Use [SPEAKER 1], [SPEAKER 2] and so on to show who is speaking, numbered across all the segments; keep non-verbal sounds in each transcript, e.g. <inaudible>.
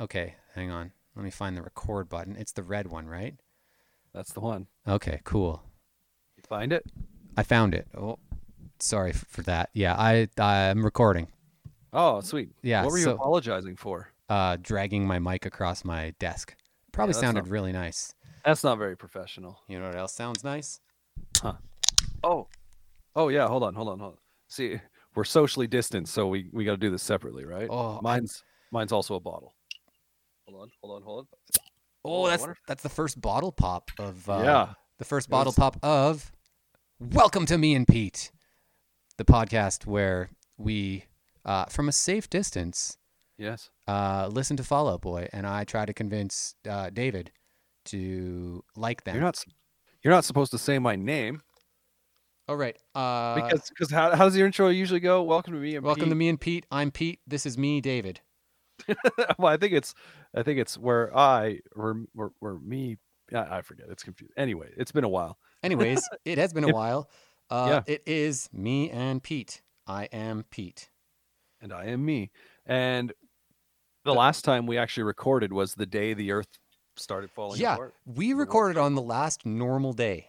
[SPEAKER 1] Okay, hang on. Let me find the record button. It's the red one, right?
[SPEAKER 2] That's the one.
[SPEAKER 1] Okay, cool.
[SPEAKER 2] You find it?
[SPEAKER 1] I found it. Oh, sorry for that. Yeah, I I'm recording.
[SPEAKER 2] Oh, sweet.
[SPEAKER 1] Yeah,
[SPEAKER 2] What were you
[SPEAKER 1] so-
[SPEAKER 2] apologizing for?
[SPEAKER 1] Uh, dragging my mic across my desk. Probably
[SPEAKER 2] that's
[SPEAKER 1] sounded
[SPEAKER 2] not-
[SPEAKER 1] really nice.
[SPEAKER 2] That's not very professional.
[SPEAKER 1] You know what else sounds nice? Huh.
[SPEAKER 2] Oh. Oh yeah, hold on, hold on, hold on. See, we're socially distanced, so we, we gotta do this separately, right?
[SPEAKER 1] Oh, I-
[SPEAKER 2] mine's mine's also a bottle. Hold on, hold on, hold on.
[SPEAKER 1] Oh,
[SPEAKER 2] Oh,
[SPEAKER 1] that's
[SPEAKER 2] wonder
[SPEAKER 1] that's the first bottle pop of uh,
[SPEAKER 2] Yeah.
[SPEAKER 1] the first bottle
[SPEAKER 2] was-
[SPEAKER 1] pop of Welcome to Me and Pete, the podcast where we, uh, from a safe distance,
[SPEAKER 2] Yes.
[SPEAKER 1] uh, listen to Fall Out Boy, and I try to convince uh, David to like them.
[SPEAKER 2] You're not you're not supposed to say my name
[SPEAKER 1] All right. Uh,
[SPEAKER 2] because because how, how does your intro usually go? Welcome to me and
[SPEAKER 1] welcome to me and Pete. I'm Pete. This is me, David. <laughs>
[SPEAKER 2] well, I think it's I think it's where I or or, me I, I forget. It's confused. Anyway, it's been a while.
[SPEAKER 1] Anyways, <laughs> it has been a
[SPEAKER 2] If-
[SPEAKER 1] while. Uh,
[SPEAKER 2] Yeah.
[SPEAKER 1] It is me and Pete. I am Pete.
[SPEAKER 2] and I am me. And the last time we actually recorded was the day the Earth started falling
[SPEAKER 1] yeah,
[SPEAKER 2] apart.
[SPEAKER 1] we recorded on the last normal day.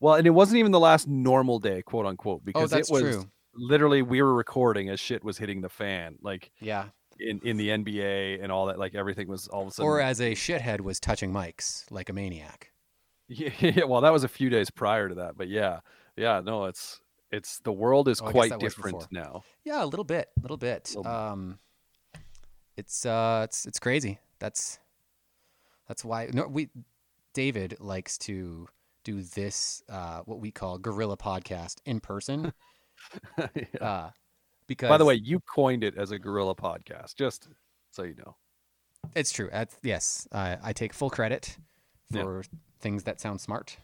[SPEAKER 2] Well, and it wasn't even the last normal day, quote unquote,
[SPEAKER 1] Oh,
[SPEAKER 2] because
[SPEAKER 1] that's
[SPEAKER 2] it was
[SPEAKER 1] true.
[SPEAKER 2] literally we were recording as shit was hitting the fan, like
[SPEAKER 1] Yeah.
[SPEAKER 2] In in the NBA and all that. Like everything was all of a sudden.
[SPEAKER 1] Or as a shithead was touching mics like a maniac.
[SPEAKER 2] yeah, <laughs> yeah, well, that was a few days prior to that, but yeah, yeah, no, it's it's the world is
[SPEAKER 1] Oh,
[SPEAKER 2] quite different now.
[SPEAKER 1] Yeah, a little bit, a little bit.
[SPEAKER 2] Little bit.
[SPEAKER 1] Um, it's uh, it's it's crazy. That's that's why no we David likes to do this uh what we call guerrilla podcast in person. <laughs>
[SPEAKER 2] Yeah.
[SPEAKER 1] Uh, because
[SPEAKER 2] By the way, you coined it as a gorilla podcast, just so you know.
[SPEAKER 1] it's true. That's, yes, I I take full credit
[SPEAKER 2] Yeah.
[SPEAKER 1] for things that sound smart.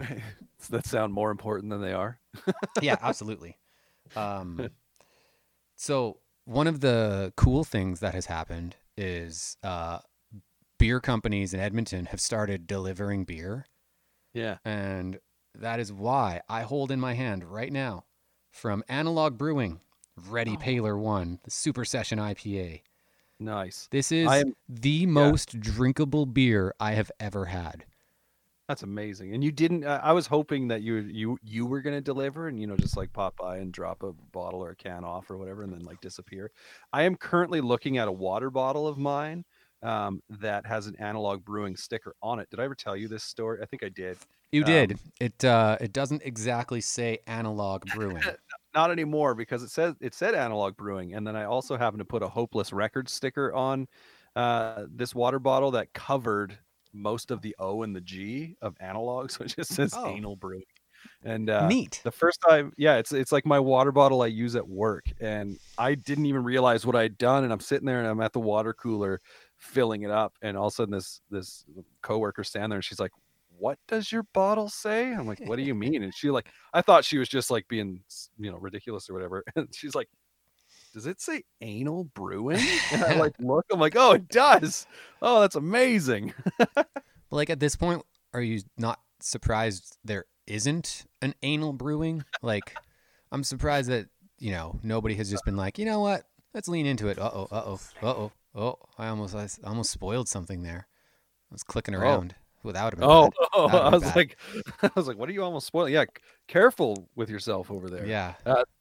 [SPEAKER 1] <laughs>
[SPEAKER 2] that sound more important than they are. <laughs>
[SPEAKER 1] yeah, absolutely. Um, so one of the cool things that has happened is uh, beer companies in Edmonton have started delivering beer,
[SPEAKER 2] Yeah.
[SPEAKER 1] and that is why I hold in my hand right now from Analog Brewing, Ready
[SPEAKER 2] Oh.
[SPEAKER 1] Paler One, the Super Session IPA.
[SPEAKER 2] Nice.
[SPEAKER 1] This is
[SPEAKER 2] am-
[SPEAKER 1] the most drinkable beer I have ever had.
[SPEAKER 2] That's amazing. And you didn't. Uh, I was hoping that you you you were gonna deliver and you know just like pop by and drop a bottle or a can off or whatever and then like disappear. I am currently looking at a water bottle of mine um, that has an analog brewing sticker on it. Did I ever tell you this story? I think I did.
[SPEAKER 1] You
[SPEAKER 2] Um,
[SPEAKER 1] did. It uh, it doesn't exactly say Analog Brewing. <laughs>
[SPEAKER 2] Not anymore because it says it said analog brewing, and then I also happened to put a hopeless record sticker on uh, this water bottle that covered most of the O and the G of analog, so <laughs> it just says
[SPEAKER 1] Oh.
[SPEAKER 2] anal brewing. And uh,
[SPEAKER 1] Neat.
[SPEAKER 2] the first time, yeah, it's it's like my water bottle I use at work, and I didn't even realize what I'd done, and I'm sitting there and I'm at the water cooler filling it up, and all of a sudden this this coworker stand there and she's like, "What does your bottle say?" I'm like, "What do you <laughs> mean?" And she like, I thought she was just like being you know ridiculous or whatever, <laughs> and she's like. Does it say anal brewing? <laughs> And I like look. I'm like, oh, it does. Oh, that's amazing.
[SPEAKER 1] Like at this point, are you not surprised there isn't an anal brewing? Like, I'm surprised that you know nobody has just been like, you know what? Let's lean into it. Uh oh. Uh oh. Uh oh. Oh, I almost I almost spoiled something there. I was clicking
[SPEAKER 2] Oh.
[SPEAKER 1] Without it.
[SPEAKER 2] Oh, <laughs> oh, I was
[SPEAKER 1] bad.
[SPEAKER 2] like, <laughs> I was like, what are you almost spoiling? Yeah, careful with yourself over there.
[SPEAKER 1] yeah.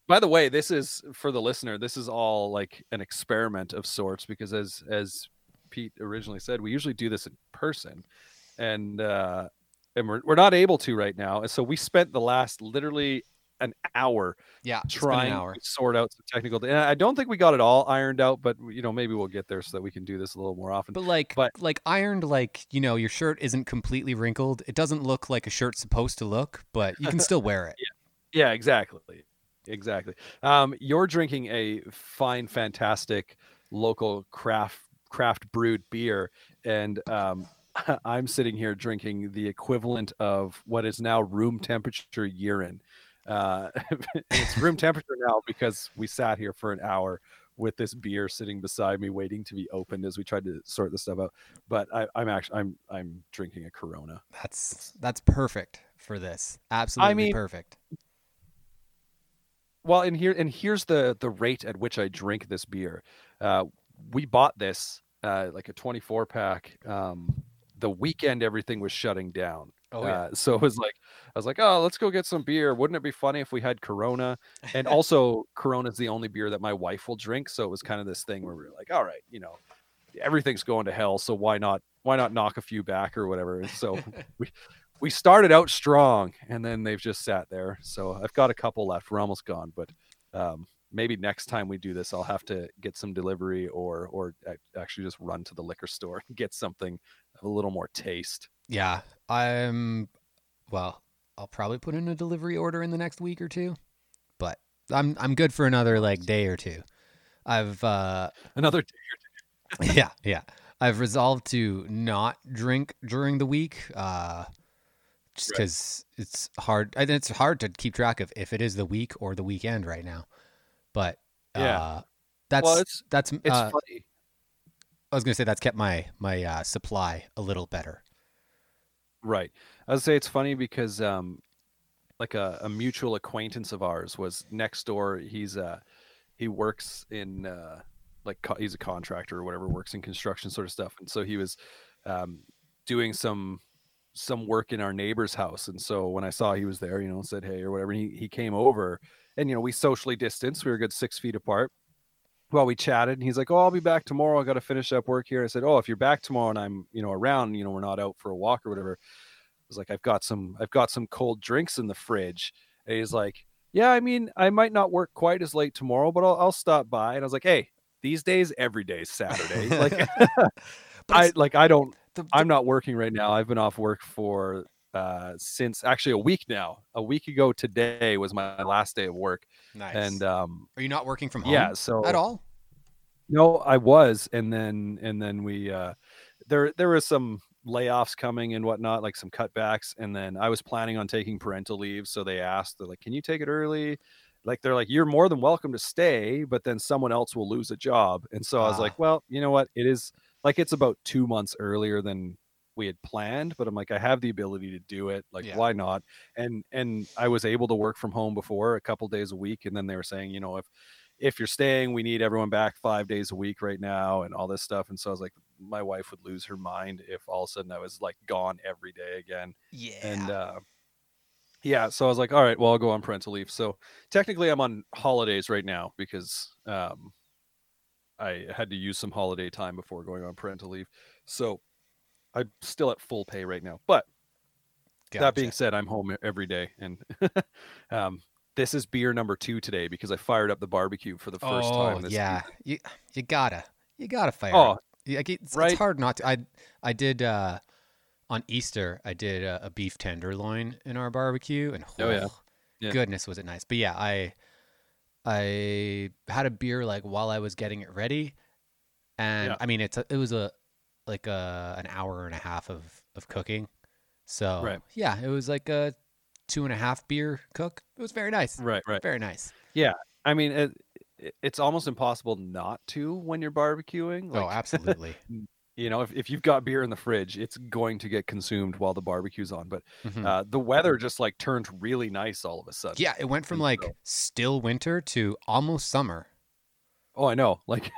[SPEAKER 2] By the way, this is for the listener. This is all like an experiment of sorts because, as as Pete originally said, we usually do this in person, and uh, and we're we're not able to right now. And so we spent the last literally an hour
[SPEAKER 1] Yeah.
[SPEAKER 2] trying
[SPEAKER 1] hour.
[SPEAKER 2] to sort out some technical. And I don't think we got it all ironed out, but you know maybe we'll get there so that we can do this a little more often.
[SPEAKER 1] But like,
[SPEAKER 2] But-
[SPEAKER 1] like ironed, like you know, your shirt isn't completely wrinkled. It doesn't look like a shirt's supposed to look, but you can still wear it. <laughs>
[SPEAKER 2] Yeah, exactly. Exactly. Um, you're drinking a fine, fantastic local craft craft brewed beer, and um, <laughs> I'm sitting here drinking the equivalent of what is now room temperature urine. Uh, <laughs> it's room temperature now because we sat here for an hour with this beer sitting beside me, waiting to be opened as we tried to sort this stuff out. But I, I'm actually I'm I'm drinking a Corona.
[SPEAKER 1] That's that's perfect for this. Absolutely
[SPEAKER 2] mean,
[SPEAKER 1] perfect.
[SPEAKER 2] Well, and here and here's the the rate at which I drink this beer. Uh, we bought this uh, like a 24 pack. Um, the weekend everything was shutting down.
[SPEAKER 1] Oh yeah.
[SPEAKER 2] Uh, so it was like I was like, oh, let's go get some beer. Wouldn't it be funny if we had Corona? And <laughs> also, Corona is the only beer that my wife will drink. So it was kind of this thing where we were like, all right, you know, everything's going to hell, so why not why not knock a few back or whatever? And so <laughs> we we started out strong, and then they've just sat there. So I've got a couple left. We're almost gone, but um, maybe next time we do this, I'll have to get some delivery or or actually just run to the liquor store and get something a little more taste.
[SPEAKER 1] Yeah, I'm. Well, I'll probably put in a delivery order in the next week or two, but I'm I'm good for another like day or two. I've uh
[SPEAKER 2] another day
[SPEAKER 1] or two. <laughs> yeah, yeah. I've resolved to not drink during the week, uh, just because right. it's hard. It's hard to keep track of if it is the week or the weekend right now. But yeah, uh, that's well, it's, that's
[SPEAKER 2] it's uh, funny.
[SPEAKER 1] I was gonna say that's kept my my uh, supply a little better.
[SPEAKER 2] Right. I would say it's funny because um, like a, a mutual acquaintance of ours was next door. He's uh he works in uh like co- he's a contractor or whatever, works in construction sort of stuff, and so he was um doing some some work in our neighbor's house. And so when I saw he was there, you know, said hey or whatever, he he came over and you know we socially distanced. We were good six feet apart. While we chatted, and he's like, "Oh, I'll be back tomorrow. I got to finish up work here." I said, "Oh, if you're back tomorrow and I'm, you know, around, you know, we're not out for a walk or whatever." I was like, "I've got some, I've got some cold drinks in the fridge." And he's like, "Yeah, I mean, I might not work quite as late tomorrow, but I'll, I'll stop by." And I was like, "Hey, these days, every day is Saturday. <laughs> like, <laughs> I like, I don't, the, the, I'm not working right now. I've been off work for uh, since actually a week now. A week ago today was my last day of work.
[SPEAKER 1] Nice.
[SPEAKER 2] And um,
[SPEAKER 1] are you not working from home?
[SPEAKER 2] Yeah. So
[SPEAKER 1] at all?
[SPEAKER 2] No, I was, and then and then we uh, there there was some layoffs coming and whatnot, like some cutbacks, and then I was planning on taking parental leave, so they asked, they're like, "Can you take it early?" Like they're like, "You're more than welcome to stay, but then someone else will lose a job." And so I was like, ah. "Well, you know what? It is like it's about two months earlier than we had planned but i'm like i have the ability to do it like yeah. why not? And and i was able to work from home before a couple days a week and then they were saying you know if if you're staying we need everyone back five days a week right now and all this stuff and so i was like my wife would lose her mind if all of a sudden i was like gone every day again
[SPEAKER 1] yeah.
[SPEAKER 2] and uh yeah so i was like all right well i'll go on parental leave. So technically i'm on holidays right now because um i had to use some holiday time before going on parental leave. So I'm still at full pay right now. But gotcha. that being said, I'm home every day, and <laughs> um, this is beer number two today because I fired up the barbecue for the first
[SPEAKER 1] oh,
[SPEAKER 2] time.
[SPEAKER 1] yeah, you you gotta you gotta fire. Oh, like it's, right? it's hard not to. I I did uh, on Easter. I did a, a, beef tenderloin in our barbecue, and oh, oh yeah. yeah, goodness was it nice. But yeah, I I had a beer like while I was getting it ready, and yeah. I mean it's a, it was a like a an hour and a half of of cooking. So right. yeah, it was like a two and a half beer cook. It was very nice.
[SPEAKER 2] Right, right,
[SPEAKER 1] very nice.
[SPEAKER 2] Yeah, I mean, it, it's almost impossible not to when you're barbecuing.
[SPEAKER 1] Oh, like, oh, absolutely. <laughs>
[SPEAKER 2] you know, if, if you've got beer in the fridge, it's going to get consumed while the barbecue's on. But mm-hmm. uh, the weather just like turned really nice all of a sudden.
[SPEAKER 1] Yeah, it went from like still winter to almost summer.
[SPEAKER 2] Oh, I know. <laughs> Like,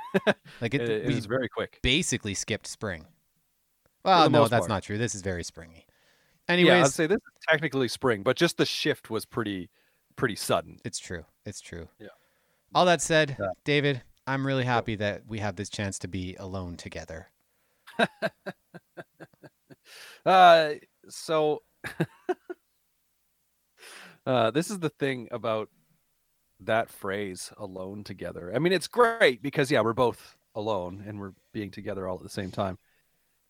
[SPEAKER 1] like it,
[SPEAKER 2] it, it was very quick.
[SPEAKER 1] Basically skipped spring. Well, no, that's part. not true. This is very springy. Anyways,
[SPEAKER 2] yeah, I'd say this is technically spring, but just the shift was pretty, pretty sudden.
[SPEAKER 1] It's true. It's true.
[SPEAKER 2] Yeah.
[SPEAKER 1] All that said, yeah. David, I'm really happy that we have this chance to be alone together. <laughs>
[SPEAKER 2] uh, so <laughs> uh, this is the thing about that phrase alone together. I mean, it's great because yeah, we're both alone and we're being together all at the same time.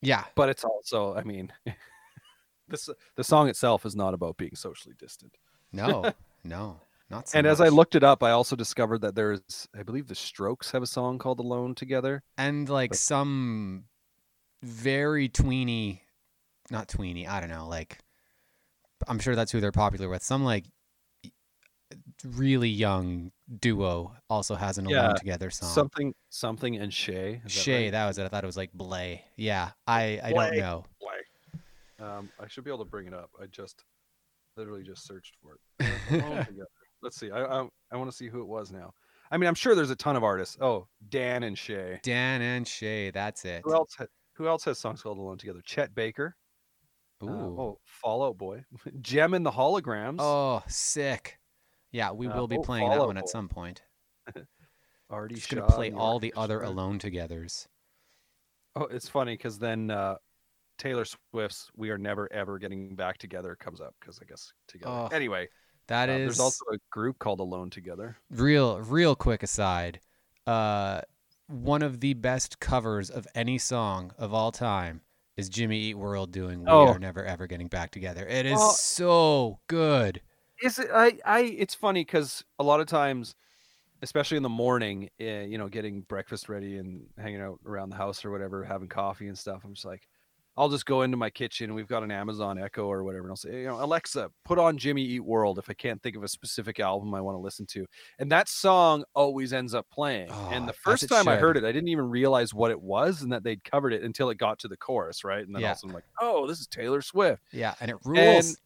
[SPEAKER 1] Yeah.
[SPEAKER 2] But it's also, I mean, <laughs> this the song itself is not about being socially distant.
[SPEAKER 1] No. <laughs> no. Not so
[SPEAKER 2] And
[SPEAKER 1] much.
[SPEAKER 2] as I looked it up, I also discovered that there's I believe the Strokes have a song called Alone Together.
[SPEAKER 1] And like but, some very tweeny not tweeny, I don't know, like I'm sure that's who they're popular with. Some like really young duo also has an yeah, Alone Together song.
[SPEAKER 2] Something, something, and Shay.
[SPEAKER 1] Shay, that, right? that, was it. I thought it was like Blay. Yeah, I, I Blay. don't know.
[SPEAKER 2] Blay. Um, I should be able to bring it up. I just literally just searched for it. <laughs> Let's see. I, I, I want to see who it was now. I mean, I'm sure there's a ton of artists. Oh, Dan and Shay.
[SPEAKER 1] Dan and Shay. That's it.
[SPEAKER 2] Who else? Ha- who else has songs called "Alone Together"? Chet Baker. Uh, oh, Fall Out Boy. <laughs> Jem and the Holograms.
[SPEAKER 1] Oh, sick. Yeah, we
[SPEAKER 2] Uh,
[SPEAKER 1] will be
[SPEAKER 2] oh,
[SPEAKER 1] playing that one at some point. <laughs>
[SPEAKER 2] Artie
[SPEAKER 1] Just gonna play all the other alone togethers.
[SPEAKER 2] Oh, it's funny because then uh, Taylor Swift's "We Are Never Ever Getting Back Together" comes up because I guess together.
[SPEAKER 1] Oh,
[SPEAKER 2] anyway,
[SPEAKER 1] That
[SPEAKER 2] uh,
[SPEAKER 1] is
[SPEAKER 2] there's also a group called Alone Together.
[SPEAKER 1] real real quick aside. Uh one of the best covers of any song of all time is Jimmy Eat World doing We
[SPEAKER 2] Oh.
[SPEAKER 1] Are Never Ever Getting Back Together. It is
[SPEAKER 2] Well-
[SPEAKER 1] so good.
[SPEAKER 2] Is it? I. I. It's funny because a lot of times, especially in the morning, uh, you know, getting breakfast ready and hanging out around the house or whatever, having coffee and stuff. I'm just like, I'll just go into my kitchen. We've got an Amazon Echo or whatever, and I'll say, you know, Alexa, put on Jimmy Eat World if I can't think of a specific album I want to listen to. And that song always ends up playing.
[SPEAKER 1] Oh,
[SPEAKER 2] and the first time I heard it, I didn't even realize what it was and that they'd covered it until it got to the chorus, right? And then
[SPEAKER 1] Yeah.
[SPEAKER 2] also I'm like, oh, this is Taylor Swift
[SPEAKER 1] Yeah, and it rules.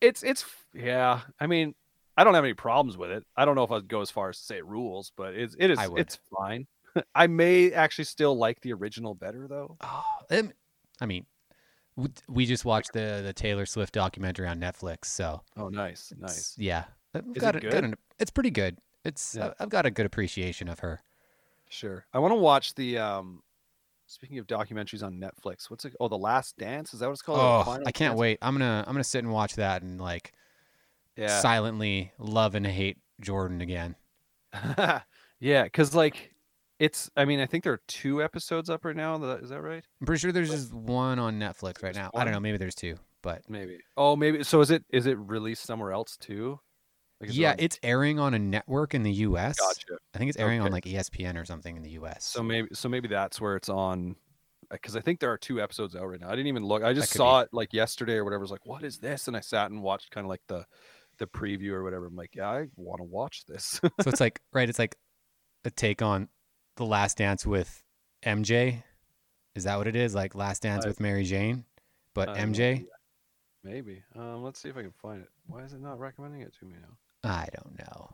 [SPEAKER 2] It's it's yeah i mean i don't have any problems with it. I don't know if i'd go as far as to say it rules but it's it is it's fine. <laughs> I may actually still like the original better though.
[SPEAKER 1] Oh, um, I mean, we just watched the the Taylor Swift documentary on Netflix, so
[SPEAKER 2] oh nice nice.
[SPEAKER 1] Yeah, I've got
[SPEAKER 2] it
[SPEAKER 1] a- got an- it's pretty good. It's
[SPEAKER 2] Yeah.
[SPEAKER 1] I've got a good appreciation of her.
[SPEAKER 2] sure. I want to watch the um speaking of documentaries on netflix what's it oh the last dance is that what it's called
[SPEAKER 1] Oh, I can't
[SPEAKER 2] Dance?
[SPEAKER 1] wait. I'm gonna I'm gonna sit and watch that and like
[SPEAKER 2] yeah
[SPEAKER 1] silently love and hate Jordan again. <laughs>
[SPEAKER 2] yeah because like it's i mean i think there are two episodes up right now Is that right
[SPEAKER 1] I'm pretty sure there's just one on Netflix right now. I don't know. Maybe there's two, but
[SPEAKER 2] maybe oh maybe so is it is it released somewhere else too Like, is it
[SPEAKER 1] yeah,
[SPEAKER 2] on-
[SPEAKER 1] it's airing on a network in the U.S.
[SPEAKER 2] gotcha
[SPEAKER 1] I think it's airing on like ESPN or something in the U.S.
[SPEAKER 2] So maybe so maybe that's where it's on because I think there are two episodes out right now. I didn't even look. I just saw it like yesterday or whatever. I was like, what is this? And I sat and watched kind of like the the preview or whatever. I'm like, yeah, I want to watch this. <laughs>
[SPEAKER 1] so it's like right, it's like a take on the Last Dance with MJ. Is that what it is? Like Last Dance
[SPEAKER 2] I-
[SPEAKER 1] with Mary Jane, but
[SPEAKER 2] no
[SPEAKER 1] MJ?
[SPEAKER 2] Maybe. Um, let's see if I can find it. Why is it not recommending it to me now?
[SPEAKER 1] I don't know.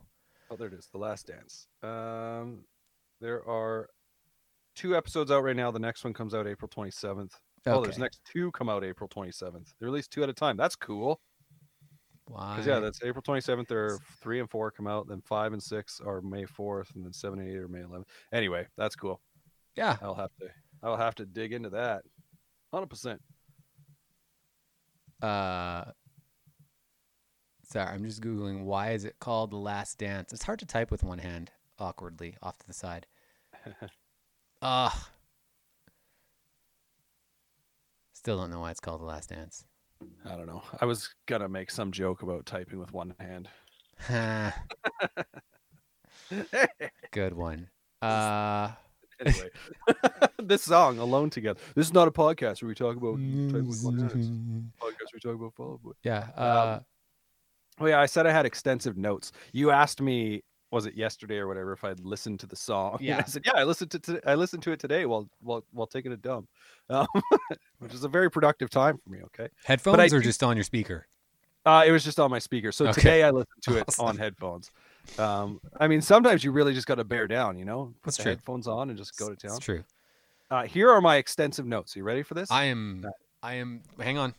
[SPEAKER 2] Oh, there it is. The Last Dance. Um, there are two episodes out right now. The next one comes out April 27th. Oh, there's next two come out April 27th. They release two at a time. That's cool.
[SPEAKER 1] Why?
[SPEAKER 2] Yeah, that's April 27th. There are three and four come out. Then five and six are May 4th, and then seven and eight are May 11th. Anyway, that's cool.
[SPEAKER 1] yeah.
[SPEAKER 2] I'll have to I'll have to dig into that. Hundred percent.
[SPEAKER 1] Uh, sorry, I'm just googling. Why is it called The Last Dance? It's hard to type with one hand awkwardly off to the side. <laughs> Ugh. Still don't know why it's called The Last Dance.
[SPEAKER 2] I don't know. I was gonna make some joke about typing with one hand. <laughs>
[SPEAKER 1] Good one. <laughs> Uh,
[SPEAKER 2] anyway, this song "Alone Together." This is not a podcast where we talk about typing with one hand. Podcast where we talk about Fall Boy.
[SPEAKER 1] yeah. Uh,
[SPEAKER 2] Oh yeah, I said I had extensive notes. You asked me, was it yesterday or whatever, if I'd listened to the song. <laughs> And
[SPEAKER 1] Yeah.
[SPEAKER 2] I said, yeah, I listened to I listened to it today while while while taking a dump, <laughs> um, which is a very productive time for me. Okay,
[SPEAKER 1] headphones or just on your speaker?
[SPEAKER 2] uh, it was just on my speaker. So
[SPEAKER 1] Okay.
[SPEAKER 2] today I listened to <laughs> it
[SPEAKER 1] Awesome.
[SPEAKER 2] on headphones. Um, I mean, sometimes you really just got to bear down, you know, put
[SPEAKER 1] That's
[SPEAKER 2] the
[SPEAKER 1] true.
[SPEAKER 2] headphones on and just go to town.
[SPEAKER 1] true.
[SPEAKER 2] Uh, here are my extensive notes. you ready for this?
[SPEAKER 1] I am. I am. Hang on.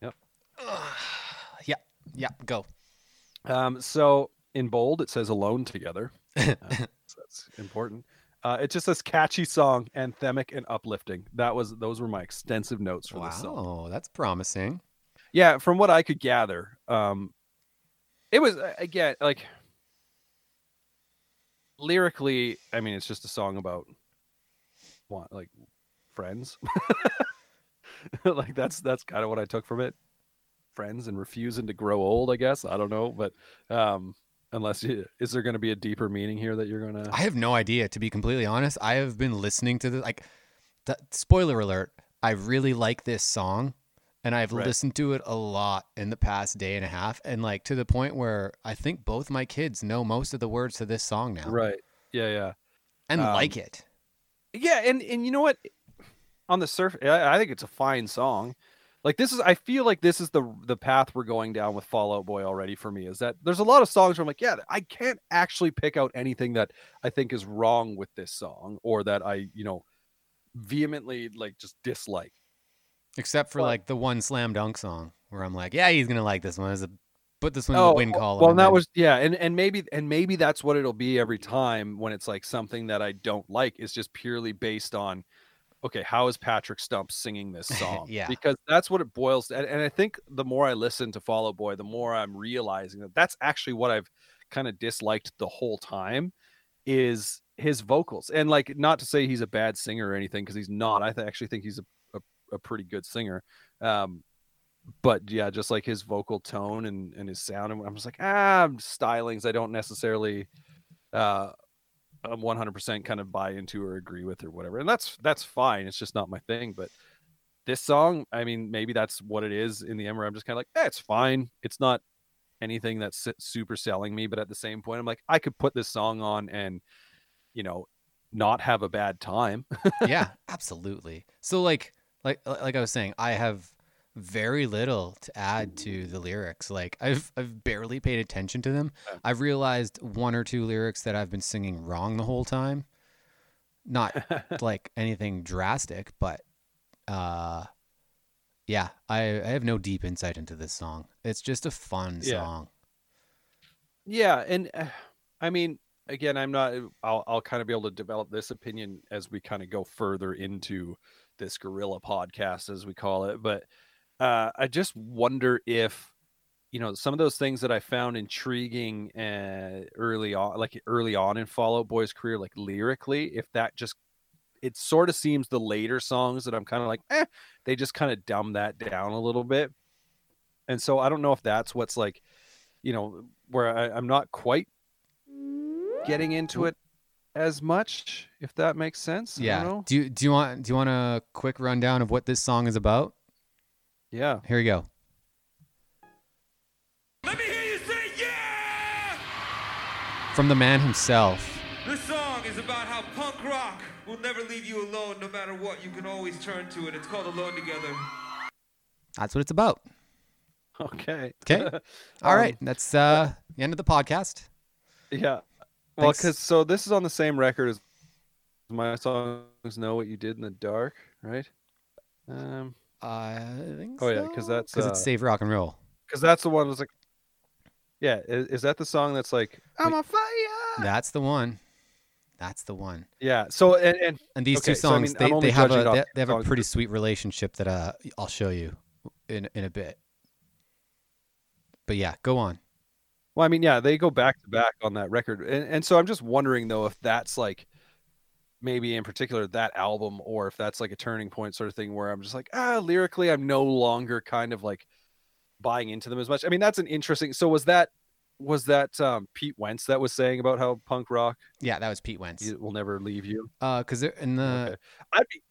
[SPEAKER 2] Yep.
[SPEAKER 1] Yeah. Go.
[SPEAKER 2] Um, so in bold, it says "alone together." <laughs> Uh, so that's important. Uh, it's just this catchy song, anthemic and uplifting. That was those were my extensive notes for this song.
[SPEAKER 1] Wow, that's promising.
[SPEAKER 2] Yeah, from what I could gather, um, it was uh, again like lyrically. I mean, it's just a song about what like friends. <laughs> like that's that's kind of what I took from it. Friends and refusing to grow old. I guess I don't know, but um, unless you, is there going to be a deeper meaning here that you're gonna?
[SPEAKER 1] I have no idea, to be completely honest. I have been listening to this. Like, the, spoiler alert, I really like this song, and I've
[SPEAKER 2] Right.
[SPEAKER 1] listened to it a lot in the past day and a half, and like to the point where I think both my kids know most of the words to this song now,
[SPEAKER 2] Right. Yeah. Yeah.
[SPEAKER 1] and
[SPEAKER 2] Um,
[SPEAKER 1] like it.
[SPEAKER 2] Yeah, and and you know what? On the surface, I, I think it's a fine song. Like this is I feel like this is the the path we're going down with Fall Out Boy already for me is that there's a lot of songs where I'm like, yeah, I can't actually pick out anything that I think is wrong with this song or that I, you know, vehemently like just dislike.
[SPEAKER 1] Except for
[SPEAKER 2] But-
[SPEAKER 1] like the one slam dunk song where I'm like, yeah, he's gonna like this one. As a put this one in
[SPEAKER 2] Oh,
[SPEAKER 1] the win column.
[SPEAKER 2] Well,
[SPEAKER 1] and
[SPEAKER 2] that
[SPEAKER 1] then-
[SPEAKER 2] was yeah, and and maybe and maybe that's what it'll be every time when it's like something that I don't like is just purely based on okay, how is Patrick Stump singing this <laughs> song?
[SPEAKER 1] Yeah.
[SPEAKER 2] because that's what it boils. And, and I think the more I listen to Fall Out Boy, the more I'm realizing that that's actually what I've kind of disliked the whole time is his vocals. And like, not to say he's a bad singer or anything, because he's not. I th- actually think he's a, a, a pretty good singer. Um, but yeah, just like his vocal tone and, and his sound, and I'm just like, ah, stylings I don't necessarily uh I'm 100% kind of buy into or agree with or whatever. And that's that's fine. It's just not my thing, but this song, I mean, maybe that's what it is in the end where I'm just kind of like, eh, it's fine. It's not anything that's super selling me, but at the same point, I'm like, I could put this song on and, you know, not have a bad time.
[SPEAKER 1] yeah, absolutely. So like like like I was saying, I have very little to add to the lyrics. Like I've I've barely paid attention to them. I've realized one or two lyrics that I've been singing wrong the whole time. Not <laughs> like anything drastic, but uh yeah, I, I have no deep insight into this song. It's just a fun
[SPEAKER 2] Yeah.
[SPEAKER 1] song.
[SPEAKER 2] Yeah, and uh, I mean, again, I'm not. I'll I'll kind of be able to develop this opinion as we kind of go further into this gorilla podcast, as we call it. But uh, I just wonder if you know some of those things that I found intriguing uh, early on, like early on in Fall Out Boy's career, like lyrically, if that just it sort of seems the later songs that I'm kind of like, eh, they just kind of dumb that down a little bit. And so I don't know if that's what's like, you know, where I, I'm not quite getting into it as much, if that makes sense.
[SPEAKER 1] Yeah. Do you do you want do you want a quick rundown of what this song is about?
[SPEAKER 2] Yeah.
[SPEAKER 1] Here we go.
[SPEAKER 3] Let me hear you say yeah!
[SPEAKER 1] From the man himself.
[SPEAKER 3] This song is about how punk rock will never leave you alone no matter what. You can always turn to it. It's called Alone Together.
[SPEAKER 1] That's what it's about.
[SPEAKER 2] Okay.
[SPEAKER 1] Okay. <laughs> All
[SPEAKER 2] Um,
[SPEAKER 1] right, that's uh the end of the podcast.
[SPEAKER 2] Yeah. Well, because so this is on the same record as my songs "Know What You Did in the Dark," right? Um,
[SPEAKER 1] I think
[SPEAKER 2] Oh, yeah,
[SPEAKER 1] because
[SPEAKER 2] that's,
[SPEAKER 1] because
[SPEAKER 2] uh,
[SPEAKER 1] it's Save Rock and Roll.
[SPEAKER 2] because that's the one that's like, yeah, is, is that the song that's like "I'm
[SPEAKER 1] Wait.
[SPEAKER 2] on fire"?
[SPEAKER 1] That's the one. That's the one.
[SPEAKER 2] Yeah. So and and
[SPEAKER 1] And these
[SPEAKER 2] Okay,
[SPEAKER 1] two
[SPEAKER 2] so, I
[SPEAKER 1] songs,
[SPEAKER 2] mean,
[SPEAKER 1] they, they have a they, they have a pretty sweet relationship that uh I'll show you in in a bit. But yeah, go on.
[SPEAKER 2] Well, I mean, yeah, they go back to back on that record, and and so I'm just wondering though if that's like maybe in particular that album, or if that's like a turning point sort of thing where I'm just like, ah, lyrically, I'm no longer kind of like buying into them as much. I mean, that's an interesting. So was that was that um, Pete Wentz that was saying about how punk rock
[SPEAKER 1] Yeah, that was Pete Wentz.
[SPEAKER 2] it will never leave you?
[SPEAKER 1] Uh, because in the
[SPEAKER 2] Okay. I'd be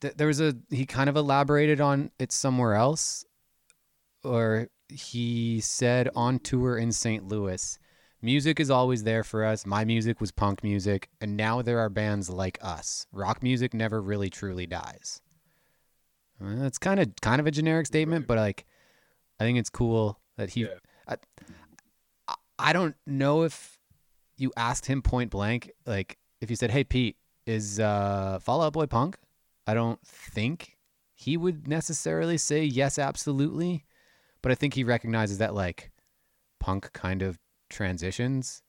[SPEAKER 1] th- there was a he kind of elaborated on it somewhere else or he said on tour in St. Louis music is always there for us my music was punk music and now there are bands like us rock music never really truly dies it's kind of kind of a generic statement but like i think it's cool that he
[SPEAKER 2] Yeah.
[SPEAKER 1] I, I- don't know if you asked him point blank like if you said hey pete is uh fall out boy punk I don't think he would necessarily say yes, absolutely. But I think he recognizes that like punk kind of transitions.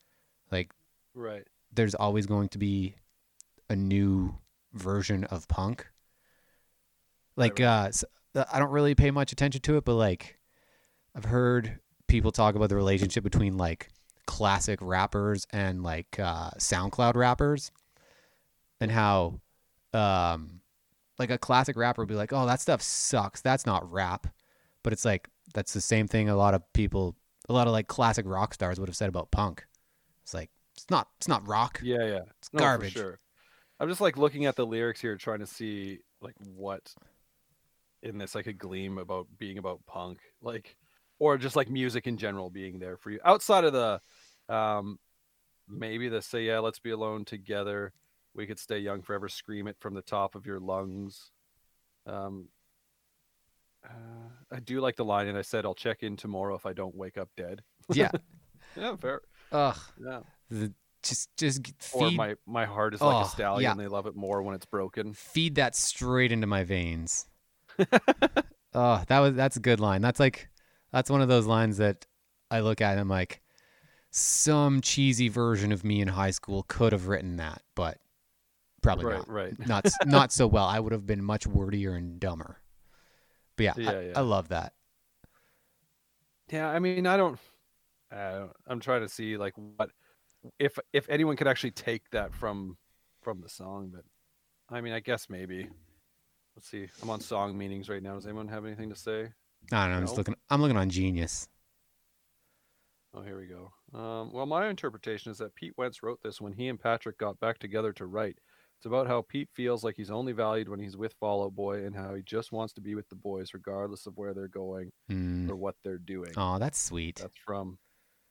[SPEAKER 1] Like
[SPEAKER 2] right.
[SPEAKER 1] there's always going to be a new version of punk. Like
[SPEAKER 2] right.
[SPEAKER 1] uh uh, I don't really pay much attention to it, but like I've heard people talk about the relationship between like classic rappers and like uh SoundCloud rappers and how um like a classic rapper would be like, "Oh, that stuff sucks. That's not rap." But it's like that's the same thing a lot of people a lot of like classic rock stars would have said about punk. It's like it's not it's not rock.
[SPEAKER 2] Yeah, yeah.
[SPEAKER 1] It's
[SPEAKER 2] No, for
[SPEAKER 1] garbage.
[SPEAKER 2] sure. I'm just like looking at the lyrics here, trying to see like what in this like a gleam about being about punk, like or just like music in general being there for you outside of the um maybe the say yeah, let's be alone together. We could stay young forever. Scream it from the top of your lungs. Um, Uh, I do like the line, and I said I'll check in tomorrow if I don't wake up dead.
[SPEAKER 1] Yeah. <laughs>
[SPEAKER 2] Yeah, fair.
[SPEAKER 1] Ugh.
[SPEAKER 2] Yeah.
[SPEAKER 1] The, just just g-
[SPEAKER 2] Or my my heart is like
[SPEAKER 1] Oh,
[SPEAKER 2] a stallion.
[SPEAKER 1] yeah.
[SPEAKER 2] They love it more when it's broken.
[SPEAKER 1] feed that straight into my veins. <laughs> oh, that was that's a good line. That's like that's one of those lines that I look at and I'm like, some cheesy version of me in high school could have written that, but probably
[SPEAKER 2] right,
[SPEAKER 1] not.
[SPEAKER 2] right.
[SPEAKER 1] Not not <laughs> so well. I would have been much wordier and dumber. But yeah,
[SPEAKER 2] Yeah,
[SPEAKER 1] I,
[SPEAKER 2] yeah.
[SPEAKER 1] I love that.
[SPEAKER 2] Yeah, I mean, I don't. I don't I'm trying to see like what if if anyone could actually take that from from the song, but I mean, I guess maybe. Let's see. I'm on song meanings right now. Does anyone have anything to say?
[SPEAKER 1] I don't know. I'm just looking. I'm looking on Genius.
[SPEAKER 2] Oh, here we go. Um, well, my interpretation is that Pete Wentz wrote this when he and Patrick got back together to write. It's about how Pete feels like he's only valued when he's with Fall Out Boy and how he just wants to be with the boys regardless of where they're going
[SPEAKER 1] Mm.
[SPEAKER 2] or what they're doing.
[SPEAKER 1] Oh, that's sweet.
[SPEAKER 2] That's from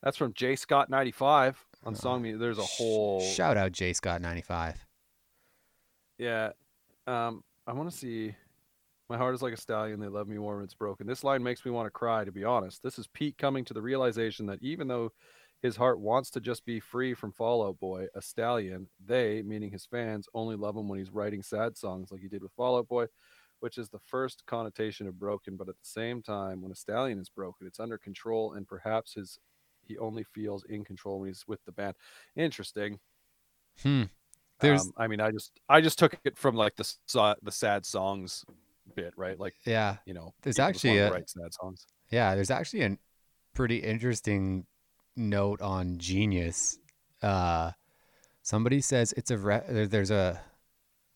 [SPEAKER 2] that's from J Scott 95 on
[SPEAKER 1] Oh,
[SPEAKER 2] Song Me. There's a whole
[SPEAKER 1] shout out J Scott 95.
[SPEAKER 2] Yeah. Um, I want to see. My heart is like a stallion. They love me more when it's broken. This line makes me want to cry, to be honest. This is Pete coming to the realization that even though his heart wants to just be free from Fall Out Boy, a stallion, they, meaning his fans, only love him when he's writing sad songs like he did with Fall Out Boy, which is the first connotation of broken. But at the same time, when a stallion is broken, it's under control, and perhaps his he only feels in control when he's with the band. Interesting.
[SPEAKER 1] Hmm. There's
[SPEAKER 2] Um, I mean, I just I just took it from like the the sad songs bit, right? Like
[SPEAKER 1] yeah.
[SPEAKER 2] you know,
[SPEAKER 1] There's actually a-
[SPEAKER 2] write sad songs.
[SPEAKER 1] Yeah, there's actually a pretty interesting note on Genius. Uh, somebody says it's a re- there's a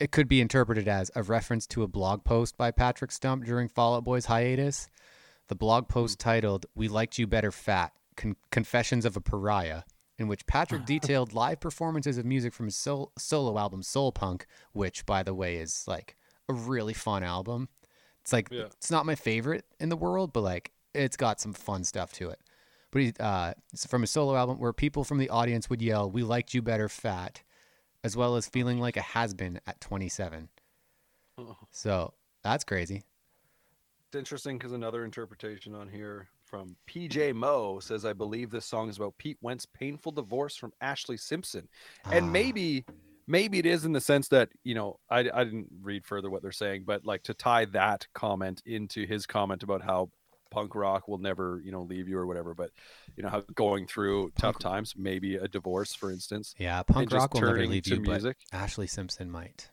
[SPEAKER 1] it could be interpreted as a reference to a blog post by Patrick Stump during Fall Out Boy's hiatus. The blog post titled "We Liked You Better Fat: Con- Confessions of a Pariah," in which Patrick <laughs> detailed live performances of music from his sol- solo album Soul Punk, which, by the way, is like a really fun album. It's like
[SPEAKER 2] Yeah.
[SPEAKER 1] it's not my favorite in the world, but like it's got some fun stuff to it. But he, uh, it's from a solo album where people from the audience would yell, "We liked you better, fat," as well as feeling like a has-been at 27.
[SPEAKER 2] Oh.
[SPEAKER 1] So that's crazy.
[SPEAKER 2] It's interesting because another interpretation on here from PJ Mo says, "I believe this song is about Pete Wentz's painful divorce from Ashlee Simpson." and
[SPEAKER 1] Ah,
[SPEAKER 2] maybe maybe it is in the sense that you know I, I didn't read further what they're saying but like to tie that comment into his comment about how punk rock will never you know leave you or whatever but you know how going through tough times maybe a divorce for instance
[SPEAKER 1] yeah, punk rock will never leave you,
[SPEAKER 2] music.
[SPEAKER 1] But Ashlee Simpson might.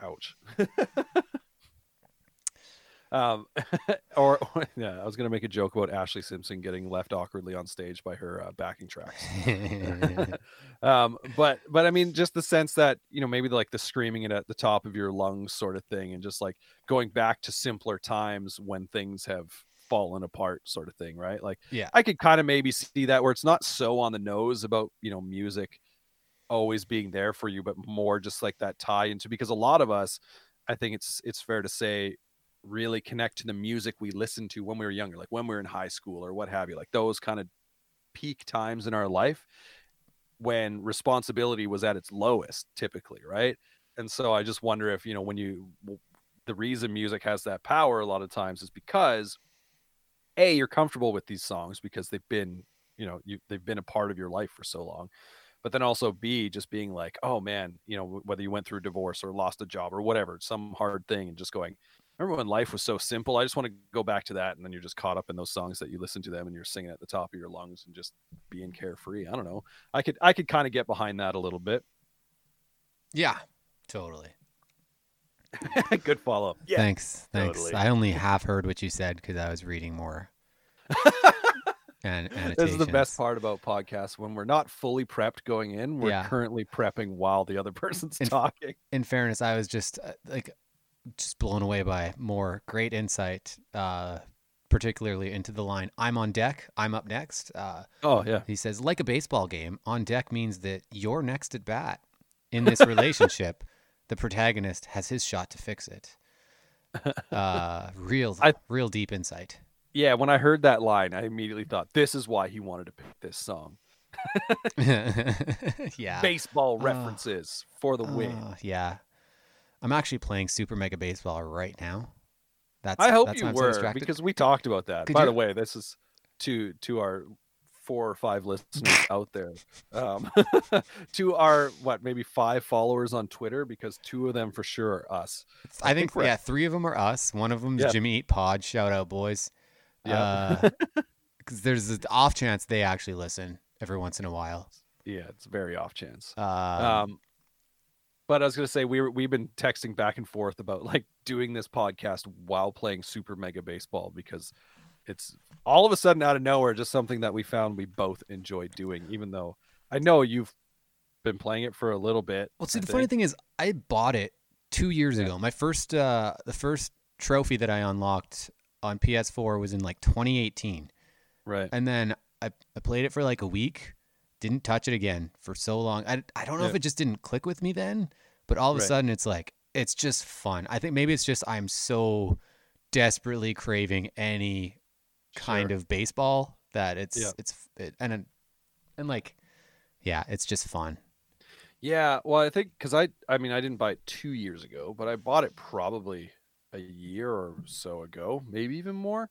[SPEAKER 2] ouch. <laughs> Um <laughs> or <laughs> yeah i was gonna make a joke about ashlee simpson getting left awkwardly on stage by her uh, backing tracks. Um but but i mean just the sense that you know maybe like the screaming it at the top of your lungs sort of thing and just like going back to simpler times when things have fallen apart sort of thing right like
[SPEAKER 1] Yeah.
[SPEAKER 2] i could kind of maybe see that where it's not so on the nose about you know music always being there for you but more just like that tie into because a lot of us i think it's it's fair to say really connect to the music we listened to when we were younger like when we were in high school or what have you like those kind of peak times in our life when responsibility was at its lowest typically right and so i just wonder if you know when you the reason music has that power a lot of times is because a you're comfortable with these songs because they've been you know you they've been a part of your life for so long but then also b just being like oh man you know whether you went through a divorce or lost a job or whatever some hard thing and just going remember when life was so simple i just want to go back to that and then you're just caught up in those songs that you listen to them and you're singing at the top of your lungs and just being carefree i don't know i could i could kind of get behind that a little bit
[SPEAKER 1] yeah, totally. <laughs>
[SPEAKER 2] good follow-up yeah
[SPEAKER 1] Thanks. Thanks.
[SPEAKER 2] totally.
[SPEAKER 1] I only half heard what you said because I was reading more. <laughs> and
[SPEAKER 2] this is the best part about podcasts when we're not fully prepped going in we're
[SPEAKER 1] Yeah.
[SPEAKER 2] currently prepping while the other <laughs> person's
[SPEAKER 1] In-
[SPEAKER 2] talking
[SPEAKER 1] in fairness, I was just uh, like just blown away by more great insight, uh, particularly into the line "I'm on deck, I'm up next." Uh,
[SPEAKER 2] oh yeah
[SPEAKER 1] he says, "Like a baseball game, on deck means that you're next at bat. In this relationship, the protagonist has his shot to fix it." <laughs> Uh, real,
[SPEAKER 2] I-
[SPEAKER 1] real deep insight.
[SPEAKER 2] yeah when i heard that line i immediately thought this is why he wanted to pick this song <laughs> <laughs>
[SPEAKER 1] yeah.
[SPEAKER 2] baseball
[SPEAKER 1] Uh,
[SPEAKER 2] references for the win
[SPEAKER 1] Uh, yeah. I'm actually playing Super Mega Baseball right now. That's
[SPEAKER 2] I hope
[SPEAKER 1] that's
[SPEAKER 2] you
[SPEAKER 1] I'm so
[SPEAKER 2] were because we talked about that.
[SPEAKER 1] Could
[SPEAKER 2] By
[SPEAKER 1] you-
[SPEAKER 2] the way, this is to to our four or five listeners out there, um, <laughs> to our what maybe five followers on Twitter because two of them for sure are us.
[SPEAKER 1] I,
[SPEAKER 2] I
[SPEAKER 1] think,
[SPEAKER 2] think
[SPEAKER 1] yeah, three of them are us. One of them's
[SPEAKER 2] Yeah.
[SPEAKER 1] Jimmy Eat Pod. Shout out, boys.
[SPEAKER 2] Yeah. <laughs>
[SPEAKER 1] Because there's an off chance they actually listen every once in a while.
[SPEAKER 2] Yeah, it's very off chance.
[SPEAKER 1] Um,
[SPEAKER 2] Um, but I was gonna say we were, we've been texting back and forth about like doing this podcast while playing Super Mega Baseball because it's all of a sudden out of nowhere just something that we found we both enjoy doing. Even though I know you've been playing it for a little bit.
[SPEAKER 1] well, see,
[SPEAKER 2] I
[SPEAKER 1] the funny thing is, I bought it two years
[SPEAKER 2] Yeah.
[SPEAKER 1] ago. My first, uh, the first trophy that I unlocked on PS4 was in like 2018.
[SPEAKER 2] right?
[SPEAKER 1] and then I, I played it for like a week didn't touch it again for so long i, I don't know if it just didn't click with me then but all of a
[SPEAKER 2] Right.
[SPEAKER 1] sudden it's like it's just fun i think maybe it's just i'm so desperately craving any kind
[SPEAKER 2] Sure.
[SPEAKER 1] of baseball that it's
[SPEAKER 2] Yeah.
[SPEAKER 1] it's it, and and like yeah it's just fun
[SPEAKER 2] Yeah, well, I think because I, I mean, I didn't buy it two years ago, but I bought it probably a year or so ago, maybe even more.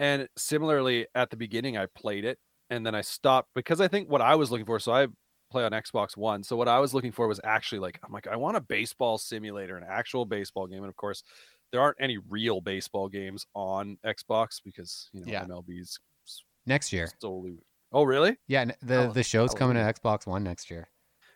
[SPEAKER 2] And similarly, at the beginning, I played it and then I stopped because I think what I was looking for. So I play on Xbox One. So what I was looking for was actually like, I'm like, I want a baseball simulator, an actual baseball game. And of course, there aren't any real baseball games on Xbox because you know
[SPEAKER 1] Yeah.
[SPEAKER 2] MLB's
[SPEAKER 1] next year
[SPEAKER 2] solely. Oh, really?
[SPEAKER 1] yeah the the show's coming to xbox one next year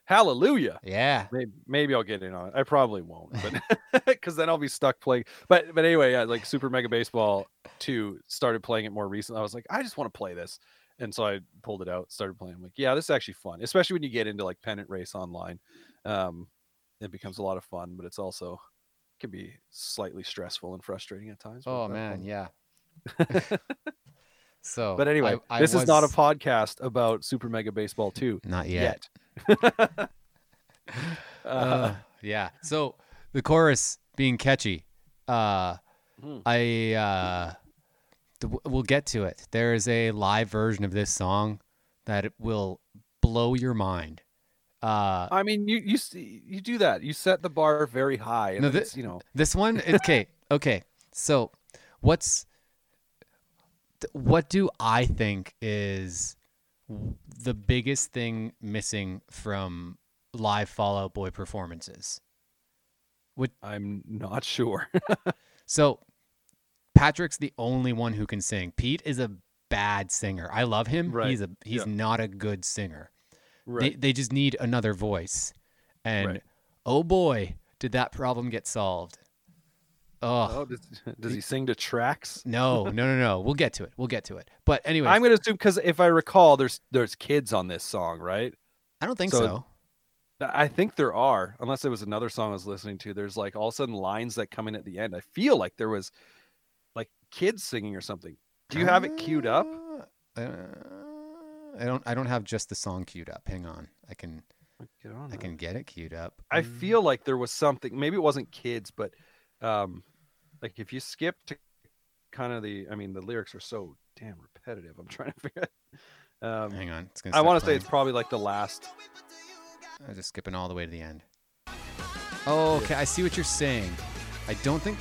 [SPEAKER 2] Hallelujah!
[SPEAKER 1] yeah
[SPEAKER 2] Maybe, maybe I'll get in on it. I probably won't, but <laughs> because then I'll be stuck playing. But but anyway, yeah, like Super Mega Baseball Two started playing it more recently. I was like, I just want to play this, and so I pulled it out, started playing. I'm like, yeah, this is actually fun, especially when you get into like pennant race online. Um, it becomes a lot of fun, but it's also can be slightly stressful and frustrating at times.
[SPEAKER 1] oh man yeah <laughs> <laughs> so
[SPEAKER 2] But anyway,
[SPEAKER 1] I- I
[SPEAKER 2] this is not a podcast about Super Mega Baseball Two
[SPEAKER 1] not yet.
[SPEAKER 2] yet. <laughs>
[SPEAKER 1] Uh,
[SPEAKER 2] Uh,
[SPEAKER 1] yeah. So the chorus being catchy, uh,
[SPEAKER 2] Hmm.
[SPEAKER 1] I uh, th- we'll get to it. There is a live version of this song that will blow your mind. Uh,
[SPEAKER 2] I mean, you you you do that. You set the bar very high, and
[SPEAKER 1] No,
[SPEAKER 2] then
[SPEAKER 1] thi-
[SPEAKER 2] it's, you know.
[SPEAKER 1] this one, okay, <laughs> okay. So what's what do I think is the biggest thing missing from live Fall Out Boy performances?
[SPEAKER 2] I'm not sure. <laughs>
[SPEAKER 1] So Patrick's the only one who can sing. Pete is a bad singer. I love him.
[SPEAKER 2] Right.
[SPEAKER 1] He's a he's
[SPEAKER 2] Yeah.
[SPEAKER 1] not a good singer.
[SPEAKER 2] Right.
[SPEAKER 1] They they just need another voice. And
[SPEAKER 2] Right.
[SPEAKER 1] oh boy, did that problem get solved. Oh,
[SPEAKER 2] oh, does, does he sing to tracks?
[SPEAKER 1] no, no, no, no. We'll get to it. We'll get to it. But anyway,
[SPEAKER 2] I'm gonna assume because if I recall, there's there's kids on this song, right?
[SPEAKER 1] I don't think
[SPEAKER 2] so-
[SPEAKER 1] so.
[SPEAKER 2] I think there are, unless it was another song I was listening to. There's like all of a sudden lines that come in at the end. I feel like there was like kids singing or something. Do you have it queued up?
[SPEAKER 1] Uh, I don't. I don't have just the song queued up. Hang on. I can.
[SPEAKER 2] Get on
[SPEAKER 1] I can get it queued up.
[SPEAKER 2] I
[SPEAKER 1] Mm.
[SPEAKER 2] feel like there was something. Maybe it wasn't kids, but um, like if you skip to kind of the, I mean, the lyrics are so damn repetitive. I'm trying to figure. Out. Um,
[SPEAKER 1] Hang on.
[SPEAKER 2] I want to say it's probably like the last.
[SPEAKER 1] I'm just skipping all the way to the end. Oh, okay. I see what you're saying. I don't think.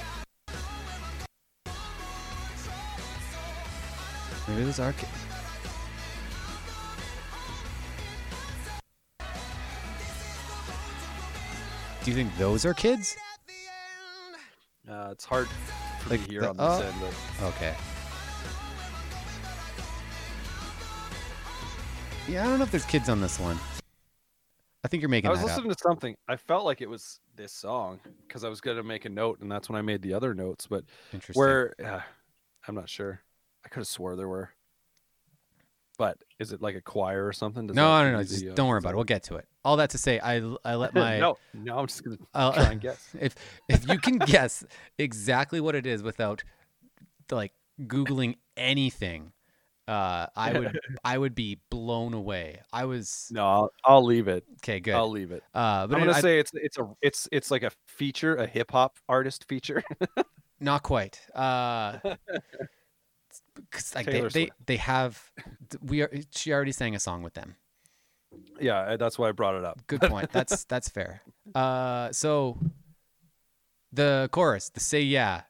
[SPEAKER 1] Maybe are. ki- Do you think those are kids?
[SPEAKER 2] Uh, it's hard for
[SPEAKER 1] Like
[SPEAKER 2] me here
[SPEAKER 1] the-
[SPEAKER 2] on this
[SPEAKER 1] oh.
[SPEAKER 2] end, but
[SPEAKER 1] Okay. Yeah, I don't know if there's kids on this one. I think you're making
[SPEAKER 2] I was
[SPEAKER 1] that up.
[SPEAKER 2] listening to something. I felt like it was this song because I was going to make a note, and that's when I made the other notes. But
[SPEAKER 1] Interesting.
[SPEAKER 2] where uh, I'm not sure. I could have swore there were. But is it like a choir or something? Does
[SPEAKER 1] no, no, no. Just
[SPEAKER 2] the, uh,
[SPEAKER 1] don't worry about it. We'll get to it. All that to say, I I let <laughs> my
[SPEAKER 2] no, no. I'm just gonna
[SPEAKER 1] I'll-
[SPEAKER 2] try and guess. <laughs>
[SPEAKER 1] if if you can <laughs> guess exactly what it is without like googling anything uh i would i would be blown away i was
[SPEAKER 2] No, I'll, I'll leave it.
[SPEAKER 1] okay good
[SPEAKER 2] I'll leave it.
[SPEAKER 1] uh but
[SPEAKER 2] I'm gonna
[SPEAKER 1] I-
[SPEAKER 2] say it's it's a it's it's like a feature, a hip hop artist feature.
[SPEAKER 1] not quite uh 'cause, like they,
[SPEAKER 2] Taylor
[SPEAKER 1] they
[SPEAKER 2] Swift.
[SPEAKER 1] they have we are she already sang a song with them
[SPEAKER 2] yeah, that's why I brought it up.
[SPEAKER 1] good <laughs> point that's that's fair uh so the chorus the say yeah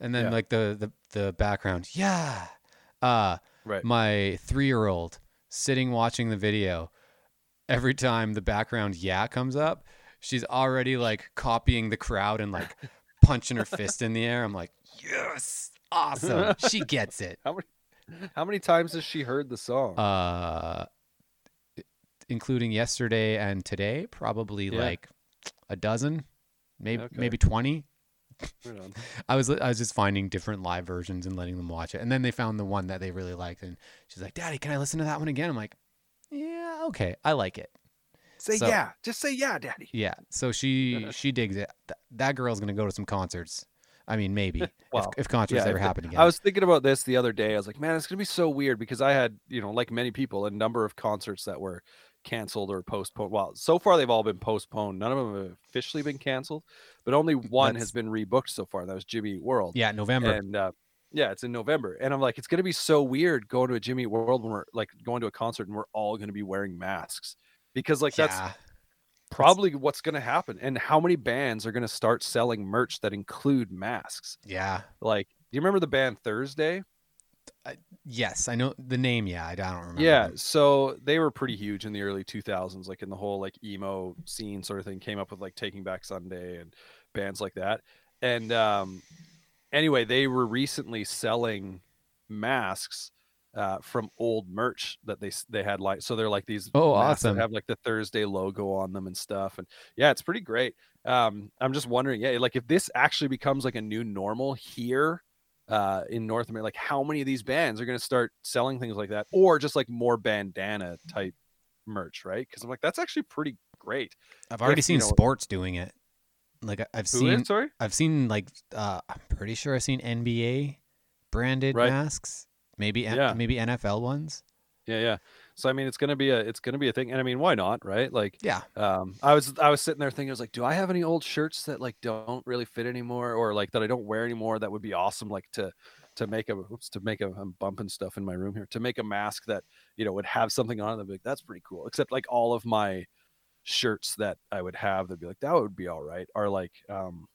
[SPEAKER 1] and then
[SPEAKER 2] Yeah.
[SPEAKER 1] like the the the background, yeah. Uh,
[SPEAKER 2] Right.
[SPEAKER 1] my three year old sitting watching the video. Every time the background yeah comes up, she's already like copying the crowd and like punching her fist in the air. I'm like, yes, awesome. <laughs> she gets it.
[SPEAKER 2] How many how many times has she heard the song?
[SPEAKER 1] Uh, including yesterday and today, probably
[SPEAKER 2] Yeah.
[SPEAKER 1] like a dozen, maybe
[SPEAKER 2] Okay.
[SPEAKER 1] maybe twenty.
[SPEAKER 2] Right. <laughs>
[SPEAKER 1] I was I was just finding different live versions and letting them watch it, and then they found the one that they really liked, and she's like, "Daddy, can I listen to that one again?" I'm like, "Yeah, okay, I like it."
[SPEAKER 2] Say
[SPEAKER 1] So-
[SPEAKER 2] yeah. Just say yeah, daddy.
[SPEAKER 1] Yeah, so she <laughs> she digs it. Th- that girl's gonna go to some concerts. I mean, maybe <laughs>
[SPEAKER 2] Well,
[SPEAKER 1] if, if concerts
[SPEAKER 2] yeah,
[SPEAKER 1] ever
[SPEAKER 2] if
[SPEAKER 1] happen again.
[SPEAKER 2] I was thinking about this the other day. I was like, man, it's gonna be so weird because I had, you know, like many people, a number of concerts that were canceled or postponed. Well, so far they've all been postponed. None of them have officially been canceled, but only one has been rebooked so far. That was Jimmy World.
[SPEAKER 1] yeah, November.
[SPEAKER 2] And uh, yeah, it's in November. And I'm like, it's gonna be so weird going to a Jimmy World when we're like going to a concert and we're all gonna be wearing masks. Because like that's
[SPEAKER 1] yeah,
[SPEAKER 2] probably what's gonna happen. And how many bands are gonna start selling merch that include masks?
[SPEAKER 1] yeah,
[SPEAKER 2] Like, do you remember the band Thursday?
[SPEAKER 1] yes, I know the name. Yeah, I don't remember.
[SPEAKER 2] Yeah, so they were pretty huge in the early 2000s, like in the whole like emo scene sort of thing. Came up with like Taking Back Sunday and bands like that. And um, anyway, they were recently selling masks uh, from old merch that they they had like so they're like these
[SPEAKER 1] Oh, awesome.
[SPEAKER 2] have like the Thursday logo on them and stuff. And yeah, it's pretty great. Um, I'm just wondering, yeah, like if this actually becomes like a new normal here uh in North America, like how many of these bands are going to start selling things like that, or just like more bandana type merch, right? Because I'm like, that's actually pretty great.
[SPEAKER 1] I've already
[SPEAKER 2] if, you
[SPEAKER 1] seen
[SPEAKER 2] know-
[SPEAKER 1] sports doing it. Like I've seen,
[SPEAKER 2] is? Sorry.
[SPEAKER 1] I've seen like uh, I'm pretty sure I've seen NBA branded
[SPEAKER 2] Right.
[SPEAKER 1] masks. Maybe
[SPEAKER 2] Yeah.
[SPEAKER 1] maybe NFL ones.
[SPEAKER 2] Yeah, yeah. So I mean, it's gonna be a it's gonna be a thing, and I mean, why not, right? Like,
[SPEAKER 1] Yeah.
[SPEAKER 2] um, I was I was sitting there thinking, I was like, do I have any old shirts that like don't really fit anymore, or like that I don't wear anymore? That would be awesome, like to to make a oops to make a I'm bumping stuff in my room here to make a mask that you know would have something on it. That'd be like, that's pretty cool. Except like all of my shirts that I would have, that'd be like that would be all right. Are like um.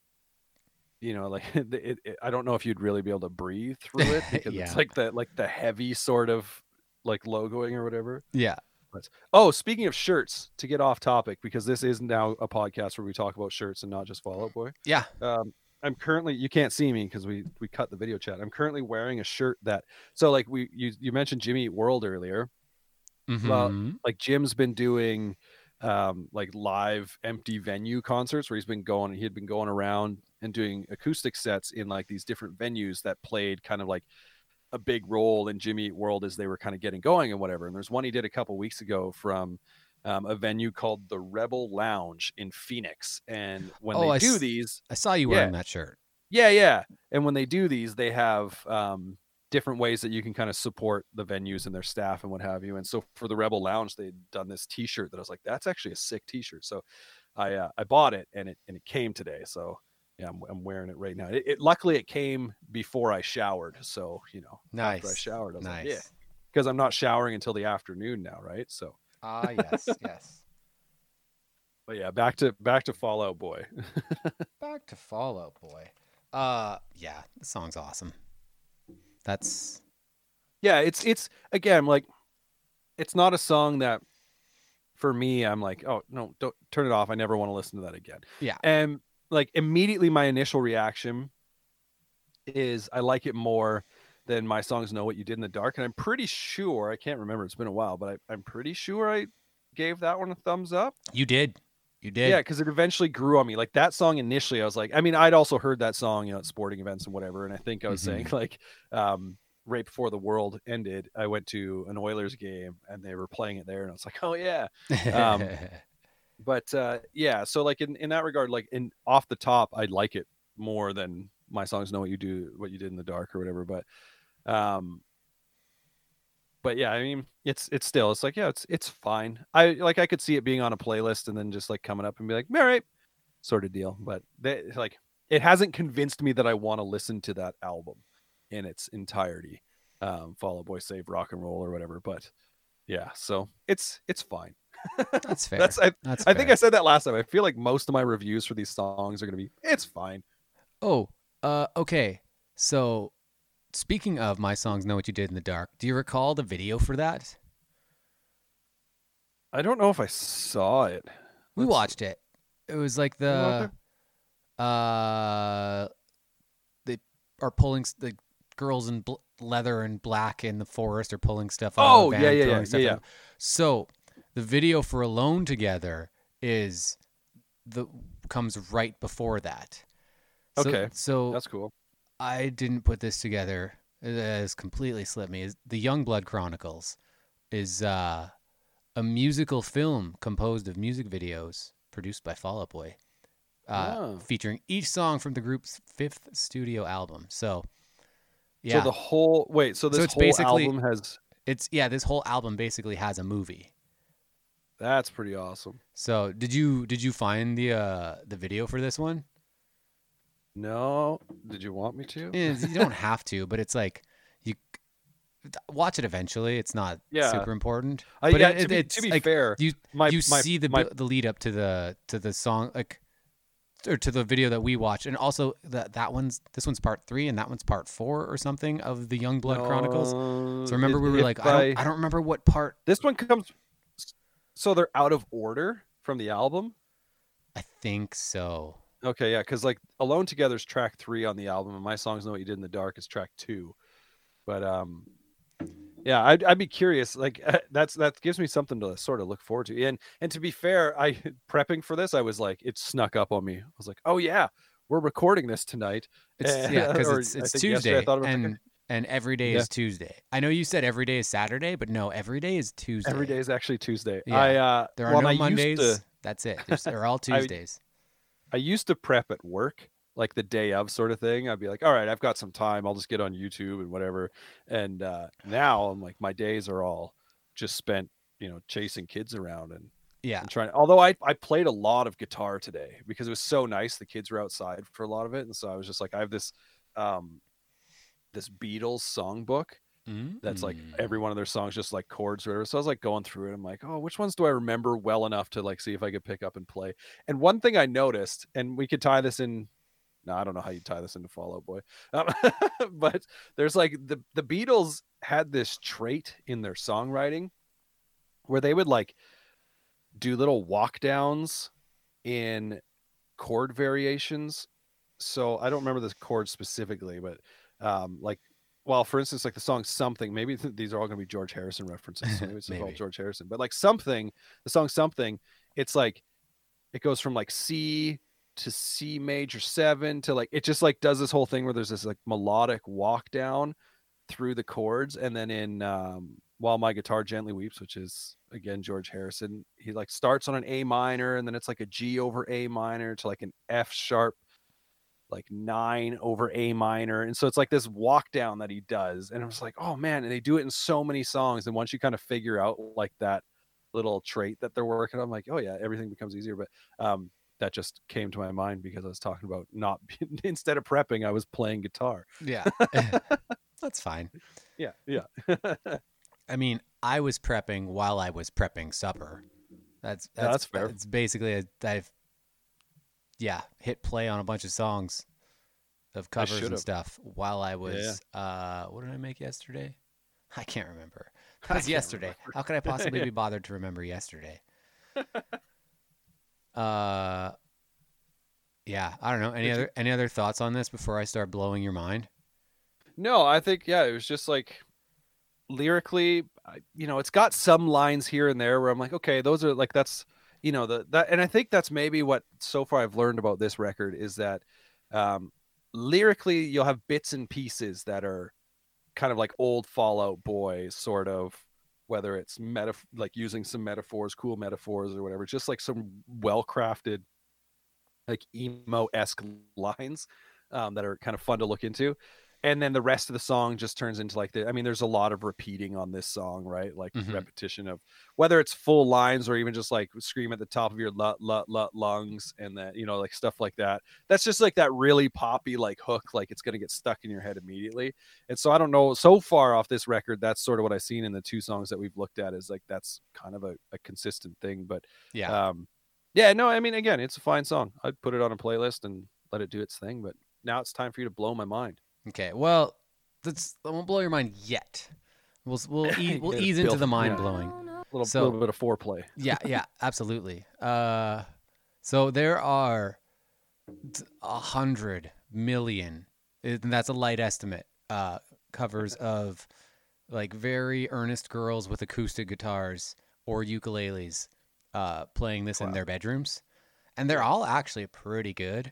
[SPEAKER 2] You know, like <laughs> it, it, I don't know if you'd really be able to breathe <laughs> through it because
[SPEAKER 1] Yeah.
[SPEAKER 2] it's like the like the heavy sort of like logoing or whatever.
[SPEAKER 1] Yeah.
[SPEAKER 2] but, Oh, speaking of shirts, to get off topic, because this is now a podcast where we talk about shirts and not just Fall Out Boy.
[SPEAKER 1] Yeah.
[SPEAKER 2] Um, I'm currently you can't see me because we we cut the video chat. I'm currently wearing a shirt that so like we you you mentioned Jimmy Eat World earlier. Well,
[SPEAKER 1] Mhm.
[SPEAKER 2] Like Jim's been doing um like live empty venue concerts where he's been going he had been going around and doing acoustic sets in like these different venues that played kind of like a big role in Jimmy Eat World as they were kind of getting going and whatever. And there's one he did a couple weeks ago from um, a venue called the Rebel Lounge in Phoenix. And when
[SPEAKER 1] Oh,
[SPEAKER 2] they
[SPEAKER 1] I
[SPEAKER 2] do
[SPEAKER 1] s-
[SPEAKER 2] these,
[SPEAKER 1] I saw you
[SPEAKER 2] yeah.
[SPEAKER 1] wearing that shirt.
[SPEAKER 2] yeah, yeah. And when they do these, they have um, different ways that you can kind of support the venues and their staff and what have you. And so for the Rebel Lounge, they'd done this T-shirt that I was like, that's actually a sick T-shirt. So I uh, I bought it and it and it came today. So yeah, I'm, I'm wearing it right now. It, it luckily it came before I showered. So you know, after I showered, I
[SPEAKER 1] Nice.
[SPEAKER 2] like, yeah, because I'm not showering until the afternoon now, right? So.
[SPEAKER 1] Ah, yes, yes. <laughs>
[SPEAKER 2] But yeah, back to back to Fall Out Boy. <laughs>
[SPEAKER 1] Back to Fall Out Boy. Uh, yeah, the song's awesome. That's
[SPEAKER 2] yeah it's it's again like it's not a song that for me i'm like oh no don't turn it off i never want to listen to that again
[SPEAKER 1] Yeah.
[SPEAKER 2] and like immediately my initial reaction is i like it more than my songs know what you did in the dark and i'm pretty sure i can't remember it's been a while but I, i'm pretty sure i gave that one a thumbs up
[SPEAKER 1] you did. You did.
[SPEAKER 2] yeah, because it eventually grew on me. Like that song initially, I was like, I mean, I'd also heard that song, you know, at sporting events and whatever. And I think I was saying like, um, right before the world ended, I went to an Oilers game and they were playing it there, and I was like, oh yeah. um, <laughs> But uh, yeah, so like in in that regard, like in off the top, I'd like it more than my songs know what you do, what you did in the dark or whatever. But um, but yeah, I mean, it's it's still it's like yeah, it's it's fine. I like I could see it being on a playlist and then just like coming up and be like, all right, sort of deal. But they, like it hasn't convinced me that I want to listen to that album in its entirety. Um, Fall Out Boy Save Rock and Roll or whatever. But yeah, so it's it's fine. <laughs>
[SPEAKER 1] That's fair.
[SPEAKER 2] That's I,
[SPEAKER 1] That's
[SPEAKER 2] I think. I said that last time. I feel like most of my reviews for these songs are gonna be it's fine.
[SPEAKER 1] Oh, uh, okay. So, speaking of my songs, "Know What You Did in the Dark," do you recall the video for that?
[SPEAKER 2] I don't know if I saw it.
[SPEAKER 1] We
[SPEAKER 2] Let's-
[SPEAKER 1] watched it. It was like the uh they are pulling the girls in bl- leather and black in the forest are pulling stuff out
[SPEAKER 2] Oh,
[SPEAKER 1] of the
[SPEAKER 2] yeah,
[SPEAKER 1] van,
[SPEAKER 2] yeah, yeah, yeah,
[SPEAKER 1] so the video for alone together is the comes right before that So-
[SPEAKER 2] Okay,
[SPEAKER 1] so
[SPEAKER 2] That's cool.
[SPEAKER 1] I didn't put this together. It has completely slipped me. Is the Youngblood Chronicles is uh, a musical film composed of music videos produced by Fall Out Boy, uh,
[SPEAKER 2] Oh.
[SPEAKER 1] featuring each song from the group's fifth studio album. So, yeah,
[SPEAKER 2] So the whole wait, so this
[SPEAKER 1] it's
[SPEAKER 2] whole
[SPEAKER 1] basically-
[SPEAKER 2] album has
[SPEAKER 1] it's yeah. This whole album basically has a movie.
[SPEAKER 2] that's pretty awesome.
[SPEAKER 1] So, did you did you find the uh, the video for this one?
[SPEAKER 2] No, did you want me to?
[SPEAKER 1] You don't have to, but it's like you watch it eventually. It's not
[SPEAKER 2] Yeah.
[SPEAKER 1] super important.
[SPEAKER 2] Uh,
[SPEAKER 1] but
[SPEAKER 2] yeah,
[SPEAKER 1] it-
[SPEAKER 2] to
[SPEAKER 1] it-
[SPEAKER 2] be, to be
[SPEAKER 1] like,
[SPEAKER 2] fair,
[SPEAKER 1] you
[SPEAKER 2] my
[SPEAKER 1] you
[SPEAKER 2] my,
[SPEAKER 1] see the
[SPEAKER 2] my,
[SPEAKER 1] the lead up to the to the song like or to the video that we watched, and also that that one's this one's part three and that one's part four or something of the Youngblood Chronicles.
[SPEAKER 2] No,
[SPEAKER 1] So remember
[SPEAKER 2] if-
[SPEAKER 1] we were
[SPEAKER 2] if
[SPEAKER 1] like, I don't, I don't remember what part.
[SPEAKER 2] This one comes. So they're out of order from the album.
[SPEAKER 1] I think so.
[SPEAKER 2] Okay, yeah, because like "Alone Together" is track three on the album, and "My Songs Know What You Did in the Dark" is track two. But um, yeah, I'd, I'd be curious. Like <laughs> that's that gives me something to sort of look forward to. And and to be fair, I <laughs> prepping for this, I was like, it snuck up on me. I was like, oh yeah, we're recording this tonight.
[SPEAKER 1] It's <laughs> yeah, because it's
[SPEAKER 2] I
[SPEAKER 1] it's Tuesday and
[SPEAKER 2] picking-
[SPEAKER 1] and every day
[SPEAKER 2] Yeah.
[SPEAKER 1] is Tuesday. I know you said every day is Saturday, but no, every day is Tuesday.
[SPEAKER 2] Every day is actually Tuesday.
[SPEAKER 1] Yeah,
[SPEAKER 2] I uh,
[SPEAKER 1] There are
[SPEAKER 2] well,
[SPEAKER 1] no
[SPEAKER 2] I
[SPEAKER 1] Mondays.
[SPEAKER 2] to-
[SPEAKER 1] That's it. There's- They're all Tuesdays.
[SPEAKER 2] I used to prep at work, like the day of sort of thing. I'd be like, all right, I've got some time. I'll just get on YouTube and whatever. And uh, now I'm like, my days are all just spent, you know, chasing kids around and,
[SPEAKER 1] yeah.
[SPEAKER 2] and trying. Although I, I played a lot of guitar today because it was so nice. The kids were outside for a lot of it. And so I was just like, I have this, um, this Beatles songbook that's like
[SPEAKER 1] Mm.
[SPEAKER 2] every one of their songs just like chords or whatever. So I was like going through it. I'm like, oh, which ones do I remember well enough to like see if I could pick up and play? And one thing I noticed, and we could tie this in. No, I don't know how you tie this into Fall Out Boy, um, <laughs> but there's like the the Beatles had this trait in their songwriting where they would like do little walk downs in chord variations. So I don't remember the chord specifically, but um, like well, for instance, like the song "Something." Maybe th- these are all going to be George Harrison references. So <laughs> maybe it's all George Harrison, but like "Something," the song "Something," it's like it goes from like C to C major seven to like it just like does this whole thing where there's this like melodic walk down through the chords, and then in um, "While My Guitar Gently Weeps," which is again George Harrison, he like starts on an A minor, and then it's like a G over A minor to like an F sharp like nine over A minor. And so it's like this walk down that he does. And I was like, oh man, and they do it in so many songs. And once you kind of figure out like that little trait that they're working on, I'm like, oh yeah, everything becomes easier. But um that just came to my mind because I was talking about not <laughs> instead of prepping, I was playing guitar.
[SPEAKER 1] Yeah. <laughs> That's fine.
[SPEAKER 2] Yeah, yeah. <laughs>
[SPEAKER 1] I mean, I was prepping while I was prepping supper. That's that's,
[SPEAKER 2] that's fair.
[SPEAKER 1] It's basically a, I've yeah hit play on a bunch of songs of covers and stuff while I was uh what did I make yesterday? <laughs> I can't remember. <laughs> It was yesterday.
[SPEAKER 2] remember.
[SPEAKER 1] How could I possibly be <laughs> bothered to remember yesterday? uh yeah, I don't know. Any other any other thoughts on this before I start blowing your mind?
[SPEAKER 2] No, I think yeah, it was just like lyrically, you know, it's got some lines here and there where I'm like, okay, those are like that's you know the that, and I think that's maybe what so far I've learned about this record is that um, lyrically you'll have bits and pieces that are kind of like old Fall Out Boy sort of whether it's meta like using some metaphors, cool metaphors or whatever, just like some well crafted like emo esque lines um, that are kind of fun to look into. And then the rest of the song just turns into like the. I mean, there's a lot of repeating on this song, right? Like
[SPEAKER 1] Mhm.
[SPEAKER 2] repetition of whether it's full lines or even just like scream at the top of your lut, lut, lut lungs, and that you know, like stuff like that. That's just like that really poppy like hook, like it's gonna get stuck in your head immediately. And so I don't know. So far off this record, that's sort of what I've seen in the two songs that we've looked at. Is like that's kind of a, a consistent thing, but
[SPEAKER 1] Yeah.
[SPEAKER 2] um yeah no i mean again it's a fine song i'd put it on a playlist and let it do its thing but now it's time for you to blow my mind
[SPEAKER 1] Okay. Well, that's I won't blow your mind yet. We'll we'll <laughs> e- we'll ease into the mind blowing.
[SPEAKER 2] A little,
[SPEAKER 1] So-
[SPEAKER 2] little bit of foreplay. <laughs>
[SPEAKER 1] Yeah, yeah, absolutely. Uh, so there are a hundred million, and that's a light estimate. Uh, covers of like very earnest girls with acoustic guitars or ukuleles, uh, playing this in their bedrooms, and they're all actually pretty good.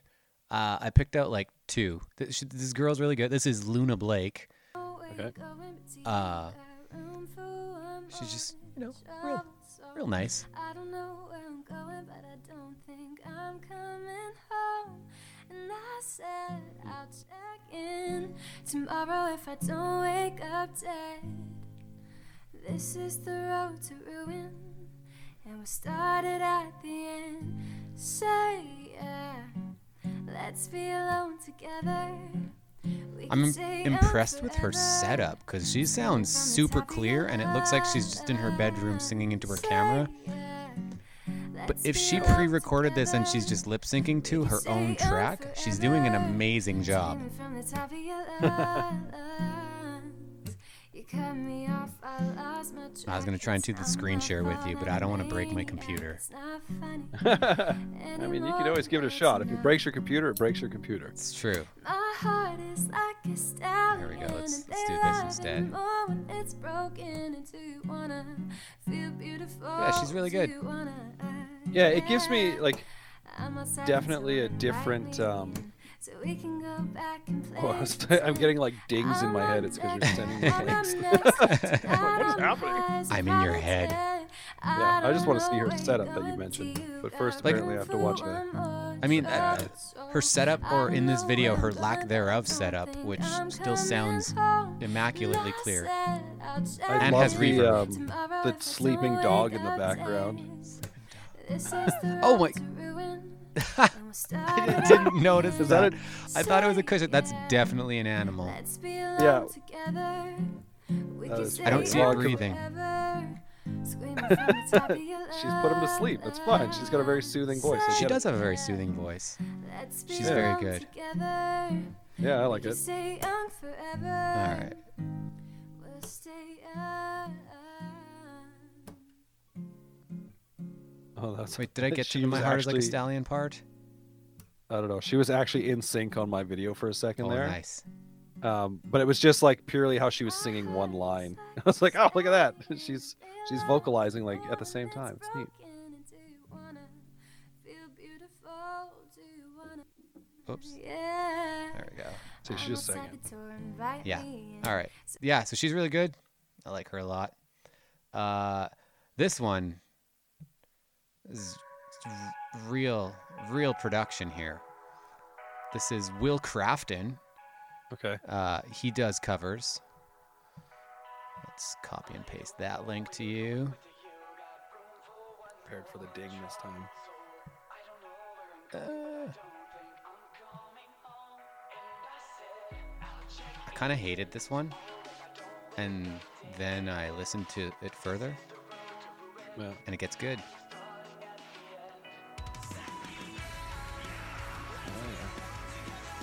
[SPEAKER 1] Uh, I picked out like two. This, this girl's really good. This is Luna Blake.
[SPEAKER 2] Okay.
[SPEAKER 1] Uh, she's just you know real, real nice.
[SPEAKER 4] I don't know where I'm going, but I don't think I'm coming home. And I said I'll check in tomorrow if I don't wake up dead. This is the road to ruin, and we started at the end. Say yeah, let's be alone together.
[SPEAKER 1] I'm
[SPEAKER 4] can
[SPEAKER 1] im-
[SPEAKER 4] stay young
[SPEAKER 1] impressed with her setup because she sounds super clear and it looks like she's just in her bedroom singing into her camera. But if she pre recorded this and she's just lip syncing to her own track, she's doing an amazing job. <laughs> I was gonna try and do the screen share with you, but I don't wanna break my computer. <laughs>
[SPEAKER 2] I mean, you can always give it a shot. If it breaks your computer, it breaks your computer.
[SPEAKER 1] It's true.
[SPEAKER 4] My heart is like a stallion.
[SPEAKER 1] There we go, let's- let's do this instead.
[SPEAKER 4] it's broken. And do you wanna feel beautiful?
[SPEAKER 1] Yeah, she's really good.
[SPEAKER 2] Yeah, it gives me like definitely a different. Um,
[SPEAKER 4] lightning, so we can go back and play <laughs>
[SPEAKER 2] well, I was-
[SPEAKER 4] pretend.
[SPEAKER 2] I'm getting like dings in my head. It's because you're sending me
[SPEAKER 4] And I'm
[SPEAKER 2] links. What is
[SPEAKER 4] out on the
[SPEAKER 2] happening?
[SPEAKER 1] I'm in your head.
[SPEAKER 2] Yeah, I just want to see her setup that you mentioned. But
[SPEAKER 4] got
[SPEAKER 2] first,
[SPEAKER 1] Like-
[SPEAKER 2] apparently, I have to watch it.
[SPEAKER 1] I mean, uh, her setup, or in this video, her lack thereof setup, which still sounds immaculately clear.
[SPEAKER 2] I
[SPEAKER 1] And
[SPEAKER 2] love
[SPEAKER 1] has
[SPEAKER 2] the
[SPEAKER 1] reverb.
[SPEAKER 2] um, the sleeping dog in the background.
[SPEAKER 1] Oh my- I <laughs> didn't notice
[SPEAKER 2] Is
[SPEAKER 1] that.
[SPEAKER 2] that
[SPEAKER 1] I thought it was a cushion. That's definitely an animal.
[SPEAKER 2] Yeah. That is
[SPEAKER 1] I don't see it
[SPEAKER 2] Well,
[SPEAKER 1] breathing. <laughs>
[SPEAKER 2] She's put him to sleep. That's fine. She's got a very soothing voice. I
[SPEAKER 1] She
[SPEAKER 2] get it.
[SPEAKER 1] does have a very soothing voice. She's
[SPEAKER 2] Yeah.
[SPEAKER 1] very good.
[SPEAKER 2] Yeah, I like it.
[SPEAKER 4] Stay young forever.
[SPEAKER 1] All right.
[SPEAKER 2] Oh, that's.
[SPEAKER 1] Wait, did I get <laughs>
[SPEAKER 2] she
[SPEAKER 1] to my heart is like a stallion part?
[SPEAKER 2] I don't know. She was actually in sync on my video for a second
[SPEAKER 1] Oh,
[SPEAKER 2] there.
[SPEAKER 1] nice.
[SPEAKER 2] Um, but it was just like purely how she was singing one line. <laughs> I was like, oh, look at that. <laughs> She's she's vocalizing like at the same time. It's neat.
[SPEAKER 1] Oops.
[SPEAKER 4] Yeah.
[SPEAKER 1] There we go.
[SPEAKER 2] So she's just singing.
[SPEAKER 1] Yeah. All right. Yeah, so she's really good. I like her a lot. Uh, this one is real, real production here. This is Will Crafton.
[SPEAKER 2] Okay.
[SPEAKER 1] Uh, he does covers. Let's copy and paste that link to you.
[SPEAKER 2] Prepared for the ding this time.
[SPEAKER 1] Uh, I kind of hated this one, and then I listened to it further,
[SPEAKER 2] Yeah.
[SPEAKER 1] and it gets good.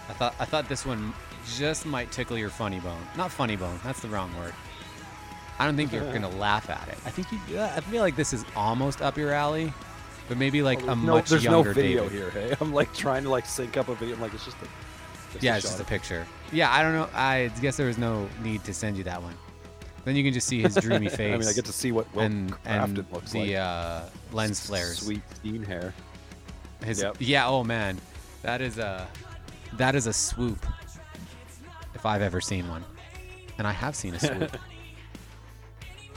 [SPEAKER 1] I thought I thought this one just might tickle your funny bone. Not funny bone. That's the wrong word. I don't think you're <laughs> gonna laugh at it. I think you. Uh, I feel like this is almost up your alley, but maybe like a
[SPEAKER 2] no,
[SPEAKER 1] much
[SPEAKER 2] there's no
[SPEAKER 1] younger
[SPEAKER 2] video
[SPEAKER 1] David.
[SPEAKER 2] here. Hey, <laughs> I'm like trying to like sync up a video. I'm like, it's just a. Just
[SPEAKER 1] Yeah,
[SPEAKER 2] a
[SPEAKER 1] it's just a picture. Yeah, I don't know. I guess there was no need to send you that one. Then you can just see his dreamy <laughs> face.
[SPEAKER 2] I mean, I get to see what Will
[SPEAKER 1] and and
[SPEAKER 2] looks
[SPEAKER 1] the
[SPEAKER 2] like.
[SPEAKER 1] uh, lens flares.
[SPEAKER 2] Sweet steam hair.
[SPEAKER 1] His,
[SPEAKER 2] Yep.
[SPEAKER 1] Yeah. Oh man, that is a that is a swoop. If I've ever seen one, and I have seen a swoop. <laughs>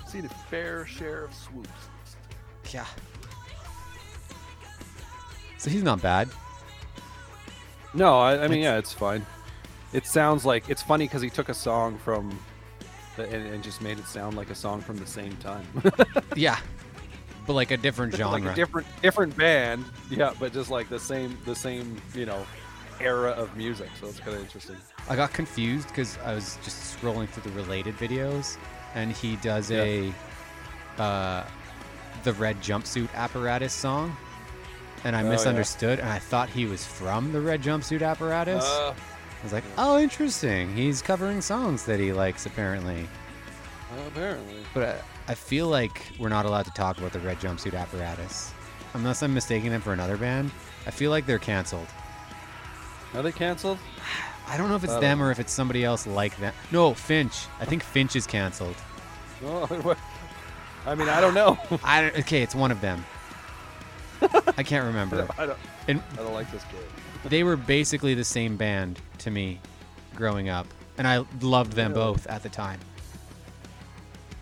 [SPEAKER 2] Seen a fair share of swoops.
[SPEAKER 1] yeah. So he's not bad.
[SPEAKER 2] No, I, I mean, yeah, it's fine. It sounds like it's funny because he took a song from, the, and, and just made it sound like a song from the same time. <laughs>
[SPEAKER 1] Yeah, but like a different genre.
[SPEAKER 2] like a different different band, yeah, but just like the same the same you know era of music. So it's kind of interesting.
[SPEAKER 1] I got confused because I was just scrolling through the related videos, and he does
[SPEAKER 2] Yeah.
[SPEAKER 1] a uh, the red jumpsuit apparatus song, and I
[SPEAKER 2] Oh, yeah.
[SPEAKER 1] misunderstood, and I thought he was from the red jumpsuit apparatus.
[SPEAKER 2] Uh,
[SPEAKER 1] I was like, oh, interesting. He's covering songs that he likes apparently.
[SPEAKER 2] apparently.
[SPEAKER 1] But I, I feel like we're not allowed to talk about the red jumpsuit apparatus, unless I'm mistaking them for another band. I feel like they're canceled.
[SPEAKER 2] Are they canceled? <sighs>
[SPEAKER 1] I don't know if it's
[SPEAKER 2] don't
[SPEAKER 1] them or if it's somebody else like them. No, Finch. I think Finch is canceled.
[SPEAKER 2] Oh? <laughs> I mean, I don't know. <laughs>
[SPEAKER 1] I don't, okay, it's one of them. I can't remember. <laughs>
[SPEAKER 2] I don't.
[SPEAKER 1] And
[SPEAKER 2] I don't like this kid.
[SPEAKER 1] they were basically the same band to me growing up, and I loved them
[SPEAKER 2] Really?
[SPEAKER 1] both at the time.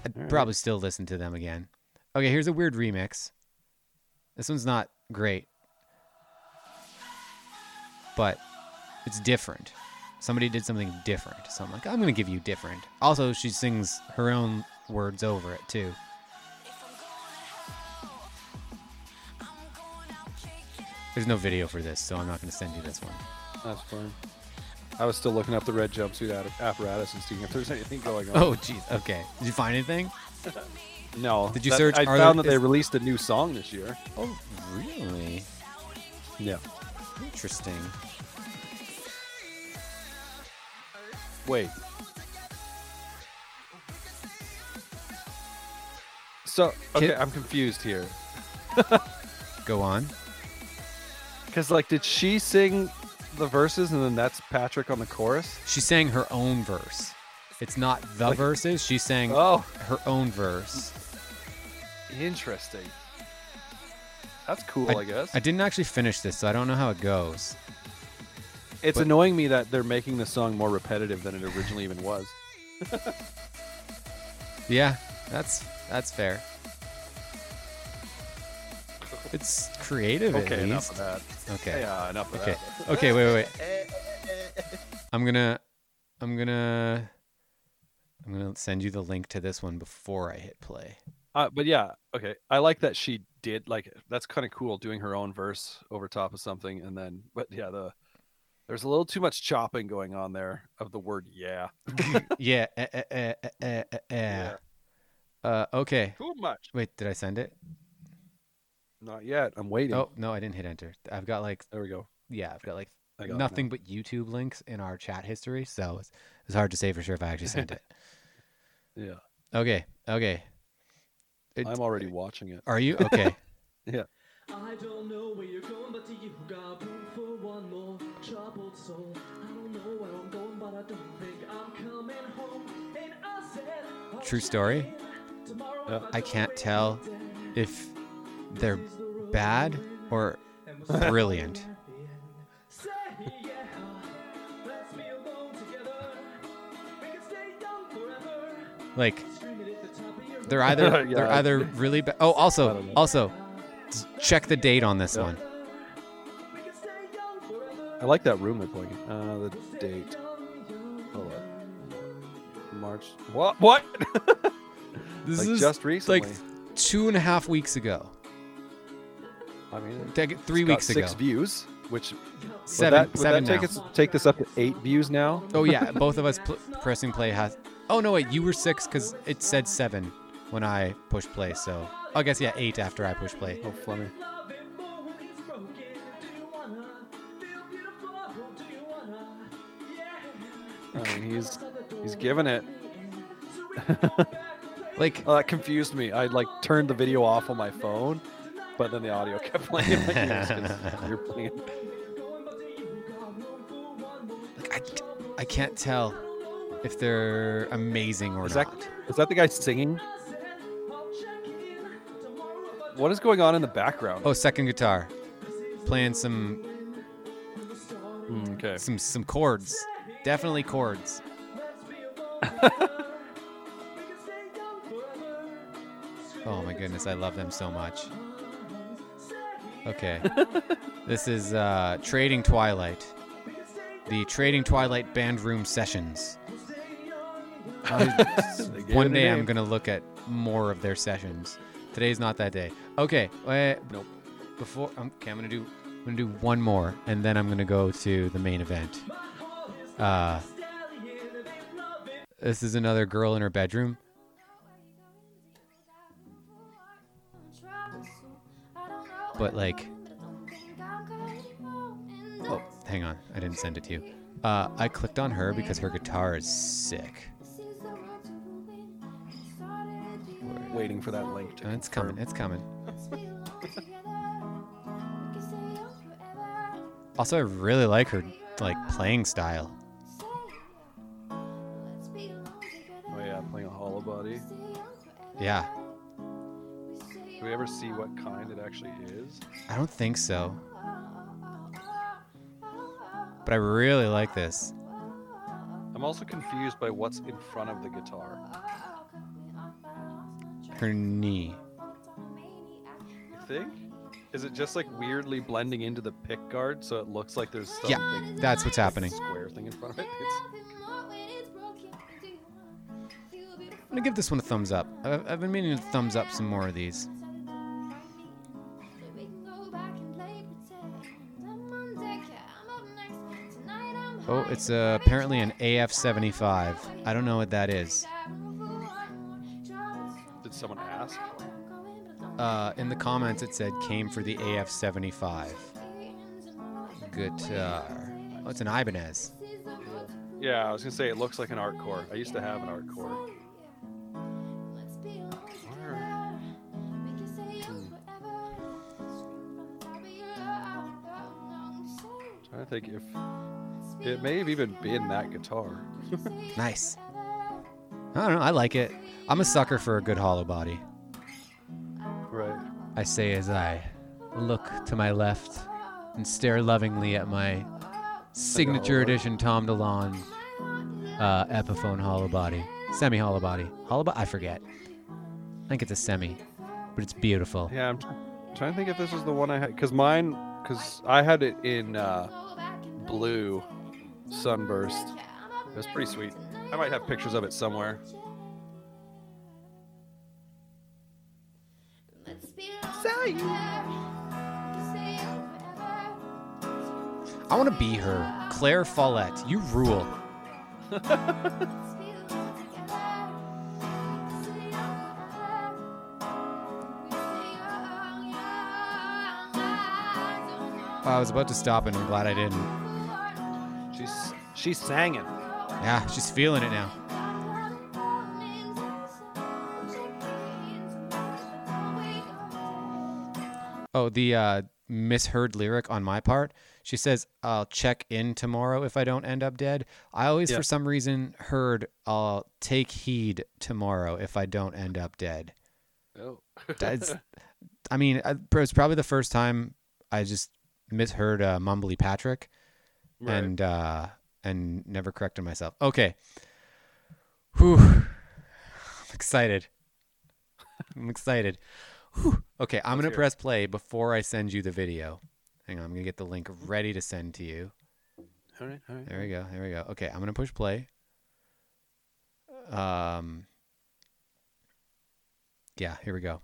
[SPEAKER 1] I'd
[SPEAKER 2] Alright.
[SPEAKER 1] probably still listen to them again. Okay, here's a weird remix. This one's not great, but it's different. Somebody did something different, so I'm like, I'm gonna give you different. Also, she sings her own words over it too. There's no video for this, so I'm not gonna send you this one.
[SPEAKER 2] That's fine. I was still looking up the red jumpsuit apparatus and seeing if there's anything going on.
[SPEAKER 1] Oh, jeez. Okay. Did you find anything? <laughs>
[SPEAKER 2] no.
[SPEAKER 1] Did you
[SPEAKER 2] That-
[SPEAKER 1] search,
[SPEAKER 2] I
[SPEAKER 1] are
[SPEAKER 2] found
[SPEAKER 1] there-
[SPEAKER 2] that they released a new song this year.
[SPEAKER 1] Oh, really?
[SPEAKER 2] Yeah.
[SPEAKER 1] Interesting.
[SPEAKER 2] Wait. So okay,
[SPEAKER 1] Kid-
[SPEAKER 2] I'm confused here. <laughs>
[SPEAKER 1] Go on.
[SPEAKER 2] Cause like, did she sing the verses and then that's Patrick on the chorus?
[SPEAKER 1] She sang her own verse. It's not the
[SPEAKER 2] Like-
[SPEAKER 1] verses. She sang
[SPEAKER 2] Oh,
[SPEAKER 1] her own verse.
[SPEAKER 2] interesting. That's cool, I, guess.
[SPEAKER 1] I didn't actually finish this, so I don't know how it goes.
[SPEAKER 2] It's
[SPEAKER 1] but-
[SPEAKER 2] annoying me that they're making the song more repetitive than it originally even was. <laughs>
[SPEAKER 1] Yeah, that's that's fair. It's creative
[SPEAKER 2] Okay,
[SPEAKER 1] at
[SPEAKER 2] enough
[SPEAKER 1] least.
[SPEAKER 2] of that.
[SPEAKER 1] Okay.
[SPEAKER 2] Yeah, enough of
[SPEAKER 1] Okay.
[SPEAKER 2] that.
[SPEAKER 1] Okay. Wait. Wait. Wait. <laughs> I'm gonna. I'm gonna. I'm gonna send you the link to this one before I hit play.
[SPEAKER 2] Uh, but yeah, okay. I like that she did like that's kind of cool doing her own verse over top of something, and then but yeah, the there's a little too much chopping going on there of the word yeah. <laughs>
[SPEAKER 1] yeah. eh, eh, eh, eh, eh, eh, eh. Uh. Okay.
[SPEAKER 2] Too much.
[SPEAKER 1] Wait. Did I send it?
[SPEAKER 2] Not yet. I'm waiting.
[SPEAKER 1] Oh no, I didn't hit enter. I've got like
[SPEAKER 2] there we go.
[SPEAKER 1] yeah, I've got like
[SPEAKER 2] I got
[SPEAKER 1] nothing but YouTube links in our chat history, so it's, it's hard to say for sure if I actually sent it. <laughs>
[SPEAKER 2] Yeah,
[SPEAKER 1] Okay, okay. It-
[SPEAKER 2] I'm already watching it.
[SPEAKER 1] Are you <laughs> okay? Yeah.
[SPEAKER 5] I don't know where you're going, but you got room for one more troubled soul. I don't know where I'm going, but I don't think I'm coming home. And I said, I'll
[SPEAKER 1] True story.
[SPEAKER 5] in tomorrow
[SPEAKER 2] Yeah.
[SPEAKER 5] if
[SPEAKER 1] uh,
[SPEAKER 5] I
[SPEAKER 1] can't tell if they're
[SPEAKER 5] Please the road
[SPEAKER 1] bad or
[SPEAKER 5] and we'll start
[SPEAKER 1] brilliant.
[SPEAKER 5] at the end. Say yeah, let's be alone together. We can stay young forever.
[SPEAKER 1] like
[SPEAKER 5] Scream it at the top of your
[SPEAKER 1] they're either <laughs> they're either really bad. Oh, also also check the date on this
[SPEAKER 2] Yeah.
[SPEAKER 1] one.
[SPEAKER 2] I like that room they're playing. in. Uh, the date. Hold on. March. What? What? <laughs>
[SPEAKER 1] This
[SPEAKER 2] like
[SPEAKER 1] is
[SPEAKER 2] just recently.
[SPEAKER 1] like two and a half weeks ago.
[SPEAKER 2] I mean,
[SPEAKER 1] Take- Three
[SPEAKER 2] it's got
[SPEAKER 1] weeks
[SPEAKER 2] six
[SPEAKER 1] ago.
[SPEAKER 2] views, which
[SPEAKER 1] Seven.
[SPEAKER 2] would that, would
[SPEAKER 1] seven
[SPEAKER 2] that take
[SPEAKER 1] now.
[SPEAKER 2] us take this up to eight views now?
[SPEAKER 1] Oh yeah, <laughs> both of us pl- pressing play has. Oh no, wait, you were six because it said seven when I pushed play. So I guess yeah, eight after I pushed play.
[SPEAKER 2] Oh, funny. I mean, he's he's giving it. <laughs>
[SPEAKER 1] Like
[SPEAKER 2] Oh, that confused me. I like turned the video off on my phone, but then the audio kept <laughs> playing. Like, you're <laughs> playing.
[SPEAKER 1] I, I can't tell if they're amazing or
[SPEAKER 2] Is
[SPEAKER 1] not.
[SPEAKER 2] that is that the guy singing? What is going on in the background?
[SPEAKER 1] Oh, second guitar, playing some
[SPEAKER 2] Mm, okay.
[SPEAKER 1] some some chords. Definitely chords. <laughs> Oh my goodness, I love them so much. Okay. <laughs> this is uh, Trading Twilight. The Trading Twilight Band Room Sessions. <laughs>
[SPEAKER 2] They
[SPEAKER 1] One day I'm going to look at more of their sessions. Today's not that day. Okay. Wait,
[SPEAKER 2] Nope.
[SPEAKER 1] Before um, okay, I'm going to do I'm going to do one more and then I'm going to go to the main event. Uh This is another girl in her bedroom. But like Oh, hang on. I didn't send it to you. Uh, I clicked on her because her guitar is sick.
[SPEAKER 2] Waiting for that link to
[SPEAKER 1] Uh, It's coming. It's coming. <laughs> Also, I really like her like playing style.
[SPEAKER 2] Playing a hollow body.
[SPEAKER 1] Yeah,
[SPEAKER 2] Do we ever see what kind it actually is?
[SPEAKER 1] I don't think so, but I really like this.
[SPEAKER 2] I'm also confused by what's in front of the guitar.
[SPEAKER 1] Her knee.
[SPEAKER 2] You think? Is it just like weirdly blending into the pick guard so it looks like there's some
[SPEAKER 1] Yeah,
[SPEAKER 2] big
[SPEAKER 1] that's what's happening.
[SPEAKER 2] square thing in front of it? It's,
[SPEAKER 1] gonna give this one a thumbs up. I've, I've been meaning to thumbs up some more of these. Oh, it's uh, apparently an AF75. I don't know what that is.
[SPEAKER 2] did someone ask?
[SPEAKER 1] Uh, in the comments, it said came for the AF75 guitar. Oh, it's an Ibanez.
[SPEAKER 2] Yeah, I was gonna say it looks like an Artcore. I used to have an Artcore. Trying to think if it may have even been that guitar. <laughs>
[SPEAKER 1] Nice. I don't know. I like it. I'm a sucker for a good hollow body.
[SPEAKER 2] Right.
[SPEAKER 1] I say as I look to my left and stare lovingly at my signature edition Tom DeLonge uh, Epiphone hollow body, semi hollow body, hollow body. I forget. I think it's a semi, but it's beautiful.
[SPEAKER 2] Yeah, I'm tr- trying to think if this is the one I had because mine because I had it in uh, blue sunburst. It was pretty sweet. I might have pictures of it somewhere.
[SPEAKER 1] I want to be her, Claire Follette. You rule. <laughs> I was about to stop, and I'm glad I didn't.
[SPEAKER 2] She's singing.
[SPEAKER 1] Yeah, she's feeling it now. Oh, the uh, misheard lyric on my part. She says, "I'll check in tomorrow if I don't end up dead." I always,
[SPEAKER 2] Yeah.
[SPEAKER 1] for some reason, heard, "I'll take heed tomorrow if I don't end up dead."
[SPEAKER 2] Oh. <laughs>
[SPEAKER 1] That's, <laughs> I mean, I- it was probably the first time I just misheard uh, Mumbly Patrick
[SPEAKER 2] Right.
[SPEAKER 1] and uh, and never corrected myself. Okay. Whew. I'm excited. I'm excited. Whew. Okay, I'm gonna press play before I send you the video. Hang on, I'm gonna get the link ready to send to you.
[SPEAKER 2] all right, all right.
[SPEAKER 1] There we go. There we go. Okay, I'm gonna push play. Um. Yeah, here we go.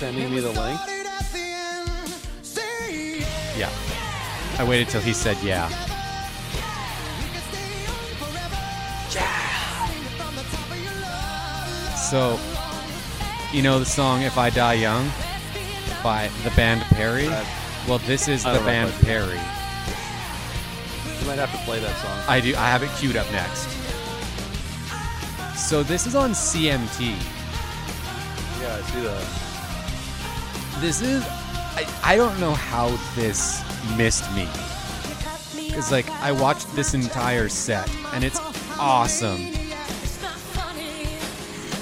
[SPEAKER 2] Sending me the link?
[SPEAKER 6] Started at the end. Say yeah.
[SPEAKER 1] I waited till he said yeah.
[SPEAKER 6] We can stay young forever. Yeah. Sing it from the top of your lungs.
[SPEAKER 1] So, you know the song "If I Die Young" by the band Perry.
[SPEAKER 2] Uh,
[SPEAKER 1] Well, this is the band
[SPEAKER 2] if I do.
[SPEAKER 1] Perry.
[SPEAKER 2] You might have to play that song.
[SPEAKER 1] I do. I have it queued up next. So this is on CMT.
[SPEAKER 2] yeah, I see that.
[SPEAKER 1] This is. I, I don't know how this missed me. Because, like, I watched this entire set, and it's awesome.
[SPEAKER 7] It's not funny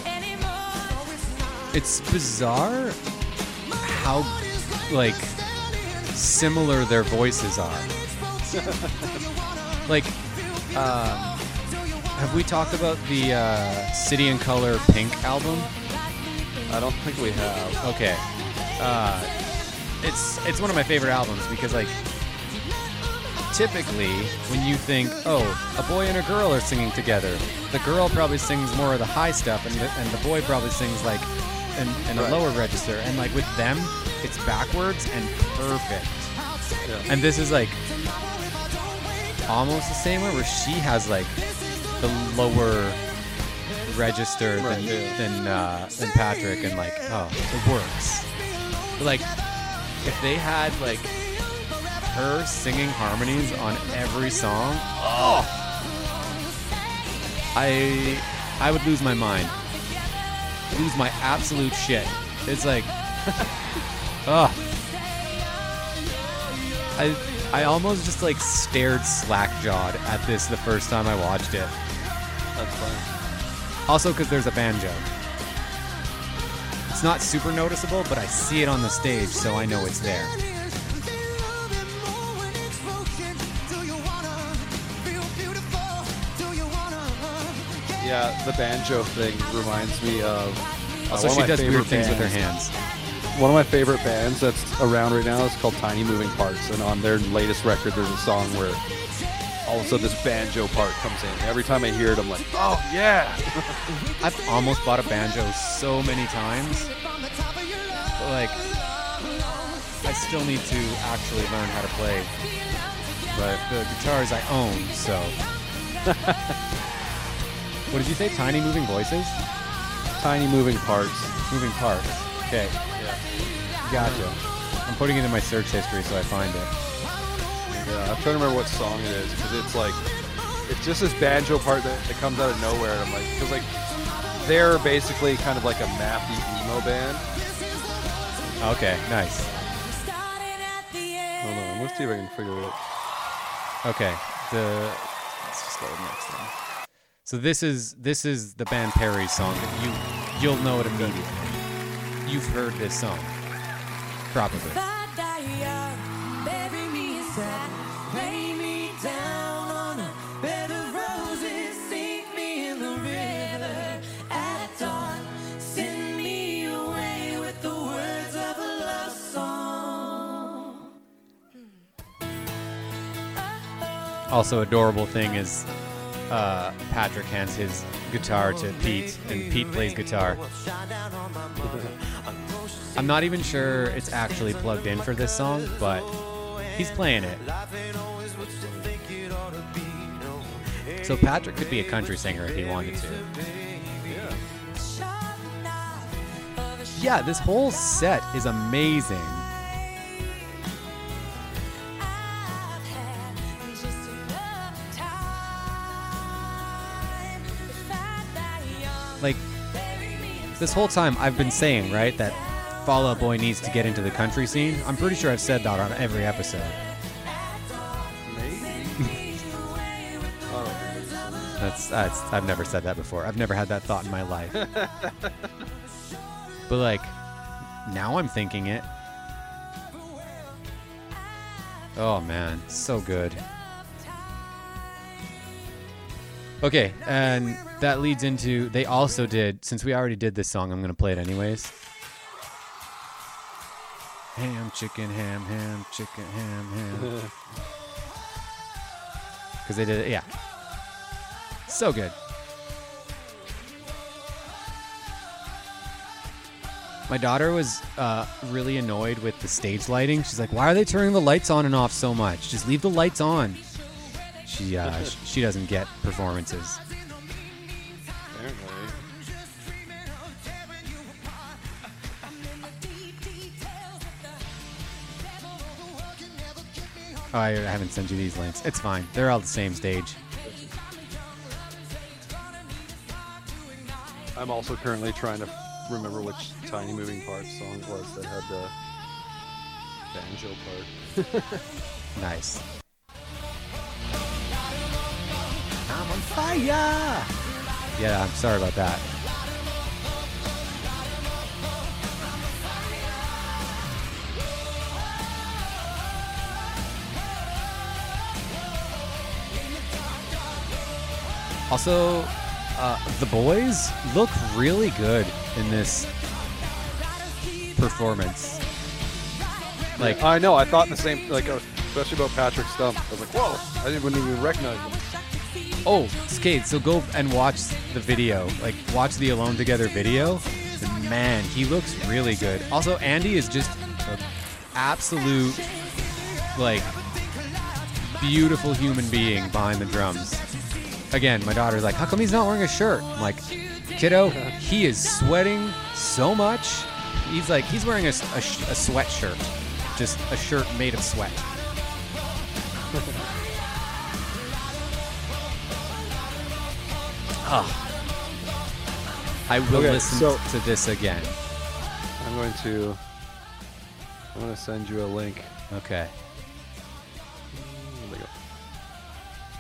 [SPEAKER 7] anymore.
[SPEAKER 1] It's bizarre how, like, similar their voices are. <laughs> like, um, have we talked about the uh, City and Colour Pink album?
[SPEAKER 2] I don't think we have.
[SPEAKER 1] Okay. Uh, it's it's one of my favorite albums because like typically when you think oh a boy and a girl are singing together the girl probably sings more of the high stuff and the, and the boy probably sings like in, in a
[SPEAKER 2] Right.
[SPEAKER 1] lower register and like with them it's backwards and perfect And this is like almost the same way where she has like the lower register than
[SPEAKER 2] yeah.
[SPEAKER 1] than uh, than Patrick and like oh it works. Like if they had like her singing harmonies on every song, oh I I would lose my mind. Lose my absolute shit. It's like <laughs> oh I I almost just like stared slack jawed at this the first time I watched it.
[SPEAKER 2] That's fine.
[SPEAKER 1] Also, because there's a banjo. It's not super noticeable, but I see it on the stage, so I know it's there.
[SPEAKER 2] Yeah, the banjo thing reminds me of. uh,
[SPEAKER 1] Also,
[SPEAKER 2] one
[SPEAKER 1] she does weird things with her hands.
[SPEAKER 2] One of my favorite bands that's around right now is called Tiny Moving Parts, and on their latest record, there's a song where all of a sudden this banjo part comes in. Every time I hear it, I'm like, oh yeah. <laughs>
[SPEAKER 1] I've almost bought a banjo so many times, but like, I still need to actually learn how to play. But the guitars I own, so. <laughs> what did you say? Tiny moving voices?
[SPEAKER 2] Tiny Moving Parts.
[SPEAKER 1] Moving parts. Okay. Gotcha. I'm putting it in my search history so I find it.
[SPEAKER 2] Yeah, I'm trying to remember what song it is because it's like, it's just this banjo part that, that comes out of nowhere. And I'm like, because like, they're basically kind of like a mathy emo band.
[SPEAKER 1] Okay, nice.
[SPEAKER 2] Hold on, let's see if I can figure it out.
[SPEAKER 1] Okay, the let's just go to the next one. So this is this is the band Perry's song. You you'll know it immediately. You've heard this song, probably. Also, adorable thing is uh, Patrick hands his guitar to Pete, and Pete plays guitar. I'm not even sure it's actually plugged in for this song, but he's playing it. So Patrick could be a country singer if he wanted to. Yeah, this whole set is amazing. Like, this whole time I've been saying, right, that Fall Out Boy needs to get into the country scene. I'm pretty sure I've said that on every episode. <laughs> Oh. That's, that's I've never said that before. I've never had that thought in my life. <laughs> but like, now I'm thinking it. Oh man, so good. Okay, and that leads into they also did since we already did this song, I'm gonna play it anyways. Ham, chicken, ham, ham, chicken, ham, ham. <laughs> Because they did it, yeah. So good. My daughter was uh, really annoyed with the stage lighting. She's like, "Why are they turning the lights on and off so much? Just leave the lights on." She uh, sh- she doesn't get performances.
[SPEAKER 2] Apparently.
[SPEAKER 1] Oh, I, I haven't sent you these links. It's fine. They're all the same stage.
[SPEAKER 2] I'm also currently trying to remember which Tiny Moving Parts song it was that had the banjo part. <laughs>
[SPEAKER 1] Nice. I'm on fire. Yeah, I'm sorry about that. Also, uh, the boys look really good in this performance. Like,
[SPEAKER 2] I know, I thought the same, like, uh, especially about Patrick Stump. I was like, whoa, I didn't wouldn't even recognize him.
[SPEAKER 1] Oh, Skate, so go and watch the video. Like, watch the Alone Together video. Man, he looks really good. Also, Andy is just an absolute like beautiful human being behind the drums. Again, my daughter's like, "How come he's not wearing a shirt?" I'm like, "Kiddo, he is sweating so much. He's like, he's wearing a, a a sweatshirt, just a shirt made of sweat." <laughs> Ah. I will
[SPEAKER 2] Okay,
[SPEAKER 1] listen
[SPEAKER 2] so-
[SPEAKER 1] to this again.
[SPEAKER 2] I'm going to. I'm going to send you a link.
[SPEAKER 1] Okay.
[SPEAKER 2] There we go.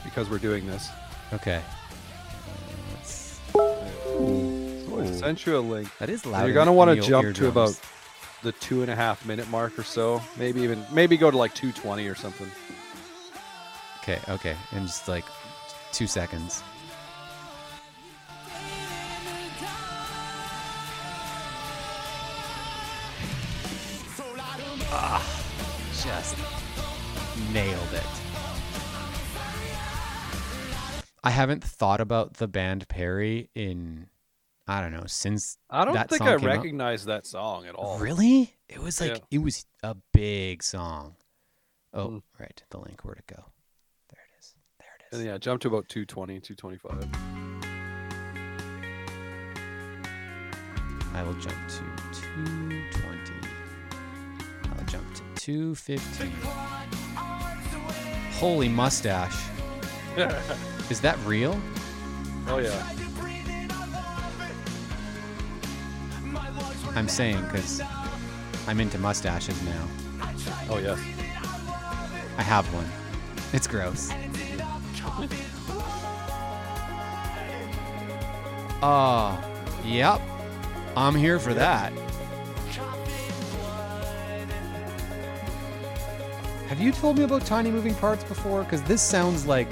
[SPEAKER 2] Because we're doing this.
[SPEAKER 1] Okay.
[SPEAKER 2] So I sent you a link.
[SPEAKER 1] That is
[SPEAKER 2] And
[SPEAKER 1] loud.
[SPEAKER 2] You're gonna want to jump to about the two and a half minute mark or so. Maybe even maybe go to like 220 or something.
[SPEAKER 1] Okay, okay, in just like two seconds. Just nailed it. I haven't thought about the band Perry in I don't know since
[SPEAKER 2] I don't think I
[SPEAKER 1] out.
[SPEAKER 2] recognize that song at all.
[SPEAKER 1] Really? It was like
[SPEAKER 2] Yeah.
[SPEAKER 1] it was a big song. Oh,
[SPEAKER 2] Mm.
[SPEAKER 1] right. The link where to go. There it is. There it is.
[SPEAKER 2] And yeah, jump to about 220, 225.
[SPEAKER 1] I will jump to 220. I'll jump to 215. Holy mustache. <laughs> Is that real?
[SPEAKER 2] Oh yeah.
[SPEAKER 1] I'm saying because I'm into mustaches now.
[SPEAKER 2] Oh yes.
[SPEAKER 1] I have one. It's gross. Oh, yep. I'm here for that. Have you told me about Tiny Moving Parts before? Because this sounds like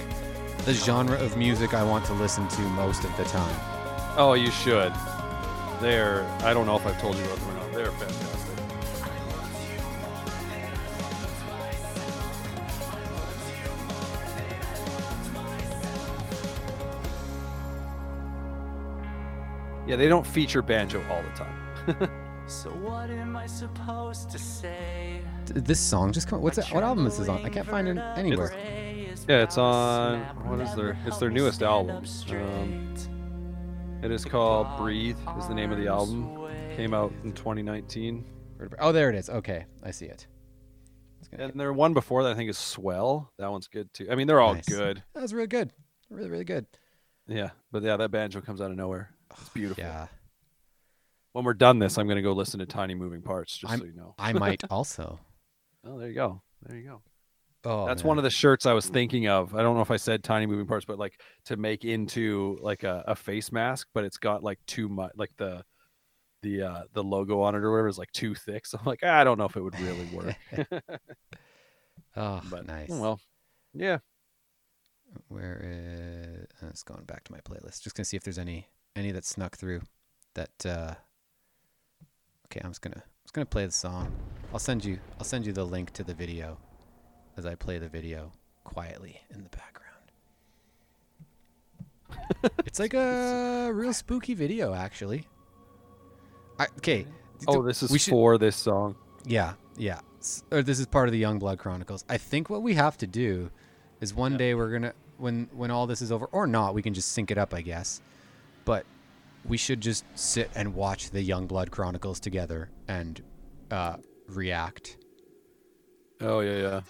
[SPEAKER 1] the genre of music I want to listen to most of the time.
[SPEAKER 2] Oh, you should. They're. I don't know if I've told you about them or not. They're fantastic. Yeah, they don't feature banjo all the time. <laughs>
[SPEAKER 7] So what am I supposed to say?
[SPEAKER 1] D- This song just come. What's that? What album is this on? I can't find it anywhere.
[SPEAKER 2] Yeah, it's on. What is their? It's their newest album. Um, it is called "Breathe." Is the name of the album. Came out in 2019.
[SPEAKER 1] Oh, there it is. Okay, I see it.
[SPEAKER 2] And their one before that I think is "Swell." That one's good too. I mean, they're all
[SPEAKER 1] Nice.
[SPEAKER 2] good.
[SPEAKER 1] That was really good. Really, really good.
[SPEAKER 2] Yeah, but yeah, that banjo comes out of nowhere. It's beautiful.
[SPEAKER 1] Yeah,
[SPEAKER 2] When we're done this, I'm gonna go listen to Tiny Moving Parts, just
[SPEAKER 1] I'm-
[SPEAKER 2] so you know.
[SPEAKER 1] I might <laughs> also.
[SPEAKER 2] Oh, there you go. There you go.
[SPEAKER 1] Oh,
[SPEAKER 2] That's one of the shirts I was thinking of. I don't know if I said Tiny Moving Parts, but like to make into like a, a face mask, but it's got like too much, like the the uh the logo on it or whatever is like too thick. So I'm like, I don't know if it would really work. <laughs>
[SPEAKER 1] Oh,
[SPEAKER 2] but
[SPEAKER 1] nice.
[SPEAKER 2] oh, well, yeah.
[SPEAKER 1] Where is? Uh, it's going back to my playlist. Just gonna see if there's any any that snuck through. That. uh Okay, I'm just gonna just gonna play the song. I'll send you I'll send you the link to the video as I play the video quietly in the background. <laughs> it's like a real spooky video, actually. I, okay.
[SPEAKER 2] Oh, this is
[SPEAKER 1] we should-
[SPEAKER 2] for this song.
[SPEAKER 1] Yeah, yeah. Or this is part of the Youngblood Chronicles. I think what we have to do is one day we're gonna when when all this is over or not, we can just sync it up, I guess. But we should just sit and watch the Youngblood Chronicles together and uh, react.
[SPEAKER 2] Oh yeah, yeah.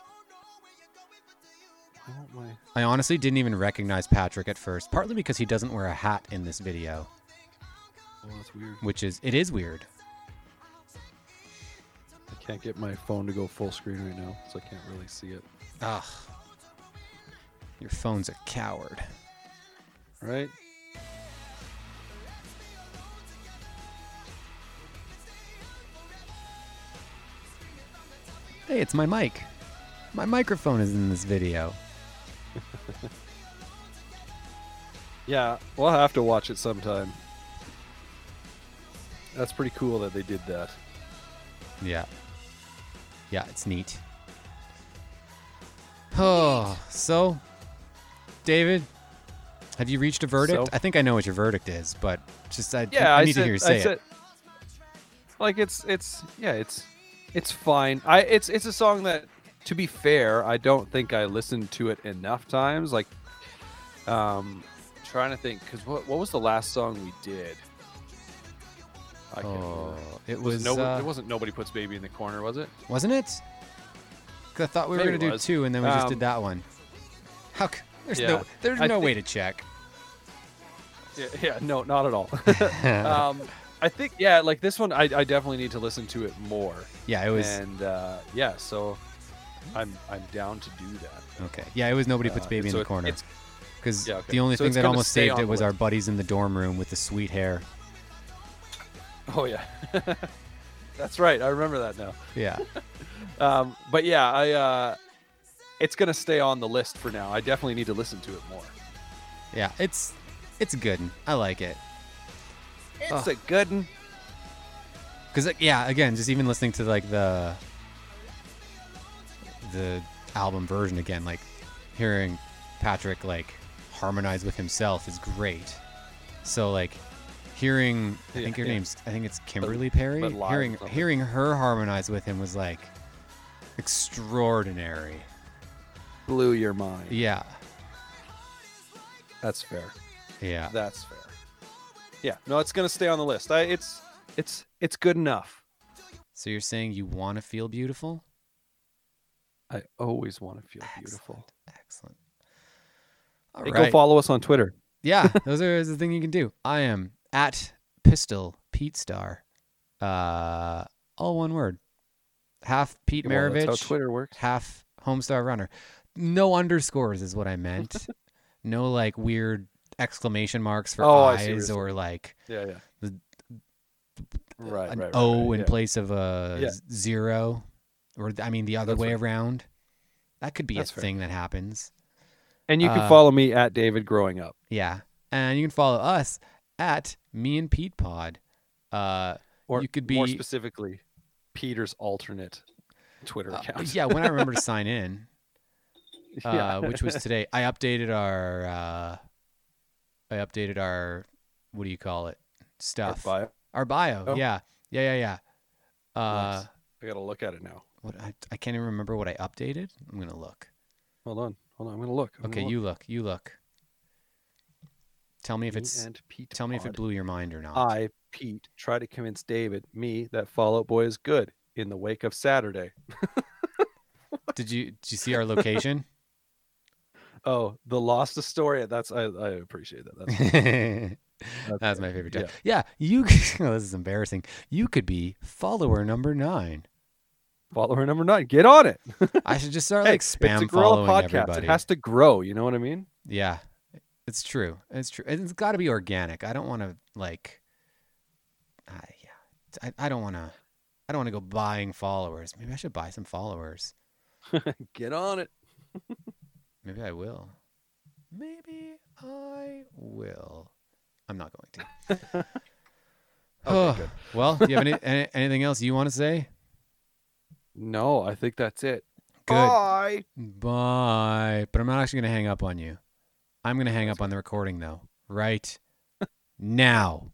[SPEAKER 2] I
[SPEAKER 1] I honestly didn't even recognize Patrick at first, partly because he doesn't wear a hat in this video,
[SPEAKER 2] Oh, that's weird.
[SPEAKER 1] which is it is weird.
[SPEAKER 2] I can't get my phone to go full screen right now, so I can't really see it.
[SPEAKER 1] Ugh. Your phone's a coward.
[SPEAKER 2] Right?
[SPEAKER 1] Hey, it's my mic. My microphone is in this video. <laughs>
[SPEAKER 2] Yeah, we'll have to watch it sometime. That's pretty cool that they did that.
[SPEAKER 1] Yeah. Yeah, it's neat. Oh, <sighs> so, David, have you reached a verdict?
[SPEAKER 2] So?
[SPEAKER 1] I think I know what your verdict is, but just I,
[SPEAKER 2] Yeah,
[SPEAKER 1] I
[SPEAKER 2] I,
[SPEAKER 1] need
[SPEAKER 2] said,
[SPEAKER 1] to hear you say
[SPEAKER 2] said,
[SPEAKER 1] it.
[SPEAKER 2] Like it's it's yeah, it's it's fine. I it's it's a song that to be fair, I don't think I listened to it enough times. Like, um, trying to think because what what was the last song we did? I can't
[SPEAKER 1] Oh,
[SPEAKER 2] remember.
[SPEAKER 1] it
[SPEAKER 2] Was
[SPEAKER 1] was.
[SPEAKER 2] no,
[SPEAKER 1] uh,
[SPEAKER 2] it wasn't nobody puts baby in the corner, was it?
[SPEAKER 1] wasn't it? Because I thought we were gonna do two, and then we just did
[SPEAKER 2] Um,
[SPEAKER 1] that one. How? c- There's
[SPEAKER 2] yeah.
[SPEAKER 1] no. There's
[SPEAKER 2] I
[SPEAKER 1] no way to check.
[SPEAKER 2] Yeah, yeah, no, not at all. <laughs> <laughs> um, I think yeah, like this one, I, I definitely need to listen to it more.
[SPEAKER 1] yeah, it was.
[SPEAKER 2] and uh, yeah, so I'm I'm down to do that.
[SPEAKER 1] Okay. Yeah, it was nobody puts
[SPEAKER 2] Uh,
[SPEAKER 1] baby in
[SPEAKER 2] so
[SPEAKER 1] the corner. Because
[SPEAKER 2] yeah, okay.
[SPEAKER 1] the only
[SPEAKER 2] So
[SPEAKER 1] thing that almost saved it was our buddies in the dorm room with the sweet hair.
[SPEAKER 2] Oh yeah, <laughs> that's right. I remember that now.
[SPEAKER 1] Yeah. <laughs>
[SPEAKER 2] Um, but yeah, I uh, it's gonna stay on the list for now. I definitely need to listen to it more.
[SPEAKER 1] Yeah. It's it's good. I like it.
[SPEAKER 2] It's a good one.
[SPEAKER 1] Because yeah, again, just even listening to like the the album version again, like hearing Patrick like harmonize with himself is great. So like hearing, I
[SPEAKER 2] Yeah,
[SPEAKER 1] think her
[SPEAKER 2] yeah.
[SPEAKER 1] name's, I think it's Kimberly Perry.
[SPEAKER 2] but
[SPEAKER 1] hearing hearing her harmonize with him was like extraordinary.
[SPEAKER 2] Blew your mind.
[SPEAKER 1] Yeah,
[SPEAKER 2] That's fair.
[SPEAKER 1] yeah.
[SPEAKER 2] That's fair. Yeah, no, it's gonna stay on the list. I, it's it's it's good enough.
[SPEAKER 1] So you're saying you want to feel beautiful?
[SPEAKER 2] I always want to feel beautiful.
[SPEAKER 1] Excellent. All
[SPEAKER 2] Hey,
[SPEAKER 1] right.
[SPEAKER 2] Go follow us on Twitter.
[SPEAKER 1] Yeah, <laughs> those are the thing you can do. I am at Pistol Pete Star. Uh, all one word. Half Pete
[SPEAKER 2] Well, that's how
[SPEAKER 1] Maravich,
[SPEAKER 2] Twitter works.
[SPEAKER 1] half Homestar Runner. No underscores is what I meant. <laughs> no like weird exclamation marks for
[SPEAKER 2] Oh, I see what
[SPEAKER 1] eyes or like
[SPEAKER 2] Yeah, yeah.
[SPEAKER 1] The-
[SPEAKER 2] right,
[SPEAKER 1] an
[SPEAKER 2] right, right,
[SPEAKER 1] O in
[SPEAKER 2] yeah.
[SPEAKER 1] place of a
[SPEAKER 2] Yeah.
[SPEAKER 1] zero, or I mean the other
[SPEAKER 2] That's
[SPEAKER 1] way
[SPEAKER 2] right.
[SPEAKER 1] around. That could be
[SPEAKER 2] That's
[SPEAKER 1] a
[SPEAKER 2] fair.
[SPEAKER 1] thing that happens.
[SPEAKER 2] And you can
[SPEAKER 1] Uh,
[SPEAKER 2] follow me at David Growing Up.
[SPEAKER 1] Yeah. And you can follow us at me and Pete Pod. Uh,
[SPEAKER 2] Or
[SPEAKER 1] you could be more
[SPEAKER 2] specifically, Peter's alternate Twitter
[SPEAKER 1] uh,
[SPEAKER 2] account.
[SPEAKER 1] yeah, when I remember to <laughs> sign in, uh,
[SPEAKER 2] Yeah.
[SPEAKER 1] which was today, I updated our, uh, I updated our, what do you call it?
[SPEAKER 2] Our
[SPEAKER 1] Stuff.
[SPEAKER 2] bio.
[SPEAKER 1] Our bio.
[SPEAKER 2] Oh.
[SPEAKER 1] Yeah. Yeah. Yeah. Yeah. Uh,
[SPEAKER 2] Nice. I gotta look at it now.
[SPEAKER 1] what I, I can't even remember what I updated. I'm going to look.
[SPEAKER 2] Hold on, hold on. I'm gonna look. I'm
[SPEAKER 1] Okay.
[SPEAKER 2] gonna
[SPEAKER 1] You look. You look. Tell me if.
[SPEAKER 2] Me
[SPEAKER 1] it's,
[SPEAKER 2] and Pete
[SPEAKER 1] tell me if it blew your mind or not.
[SPEAKER 2] I, Pete, try to convince David, me, that Fall Out Boy is good in the wake of Saturday. <laughs>
[SPEAKER 1] Did you, did you see our location?
[SPEAKER 2] Oh, the Lost Astoria. That's I, I appreciate that. That's, <laughs>
[SPEAKER 1] That's my favorite joke.
[SPEAKER 2] Yeah.
[SPEAKER 1] Yeah, you. <laughs> oh, this is embarrassing. You could be follower number nine.
[SPEAKER 2] follower number nine. Get on it.
[SPEAKER 1] I should just start <laughs>
[SPEAKER 2] Hey,
[SPEAKER 1] like spam
[SPEAKER 2] it's a
[SPEAKER 1] following
[SPEAKER 2] podcast.
[SPEAKER 1] everybody.
[SPEAKER 2] It has to grow. You know what I mean?
[SPEAKER 1] Yeah, it's true. It's true. It's got to be organic. I don't want to like. Uh, yeah, I, I don't want to. I don't want to go buying followers. Maybe I should buy some followers.
[SPEAKER 2] Get on it.
[SPEAKER 1] Maybe I will. Maybe I will. I'm not going to. <laughs> <sighs>
[SPEAKER 2] Okay, good.
[SPEAKER 1] Well, do you have any, <laughs> any anything else you want to say?
[SPEAKER 2] No, I think that's it.
[SPEAKER 1] Good.
[SPEAKER 2] Bye.
[SPEAKER 1] Bye. But I'm not actually going to hang up on you. I'm going to hang up on the recording, though, right <laughs> now.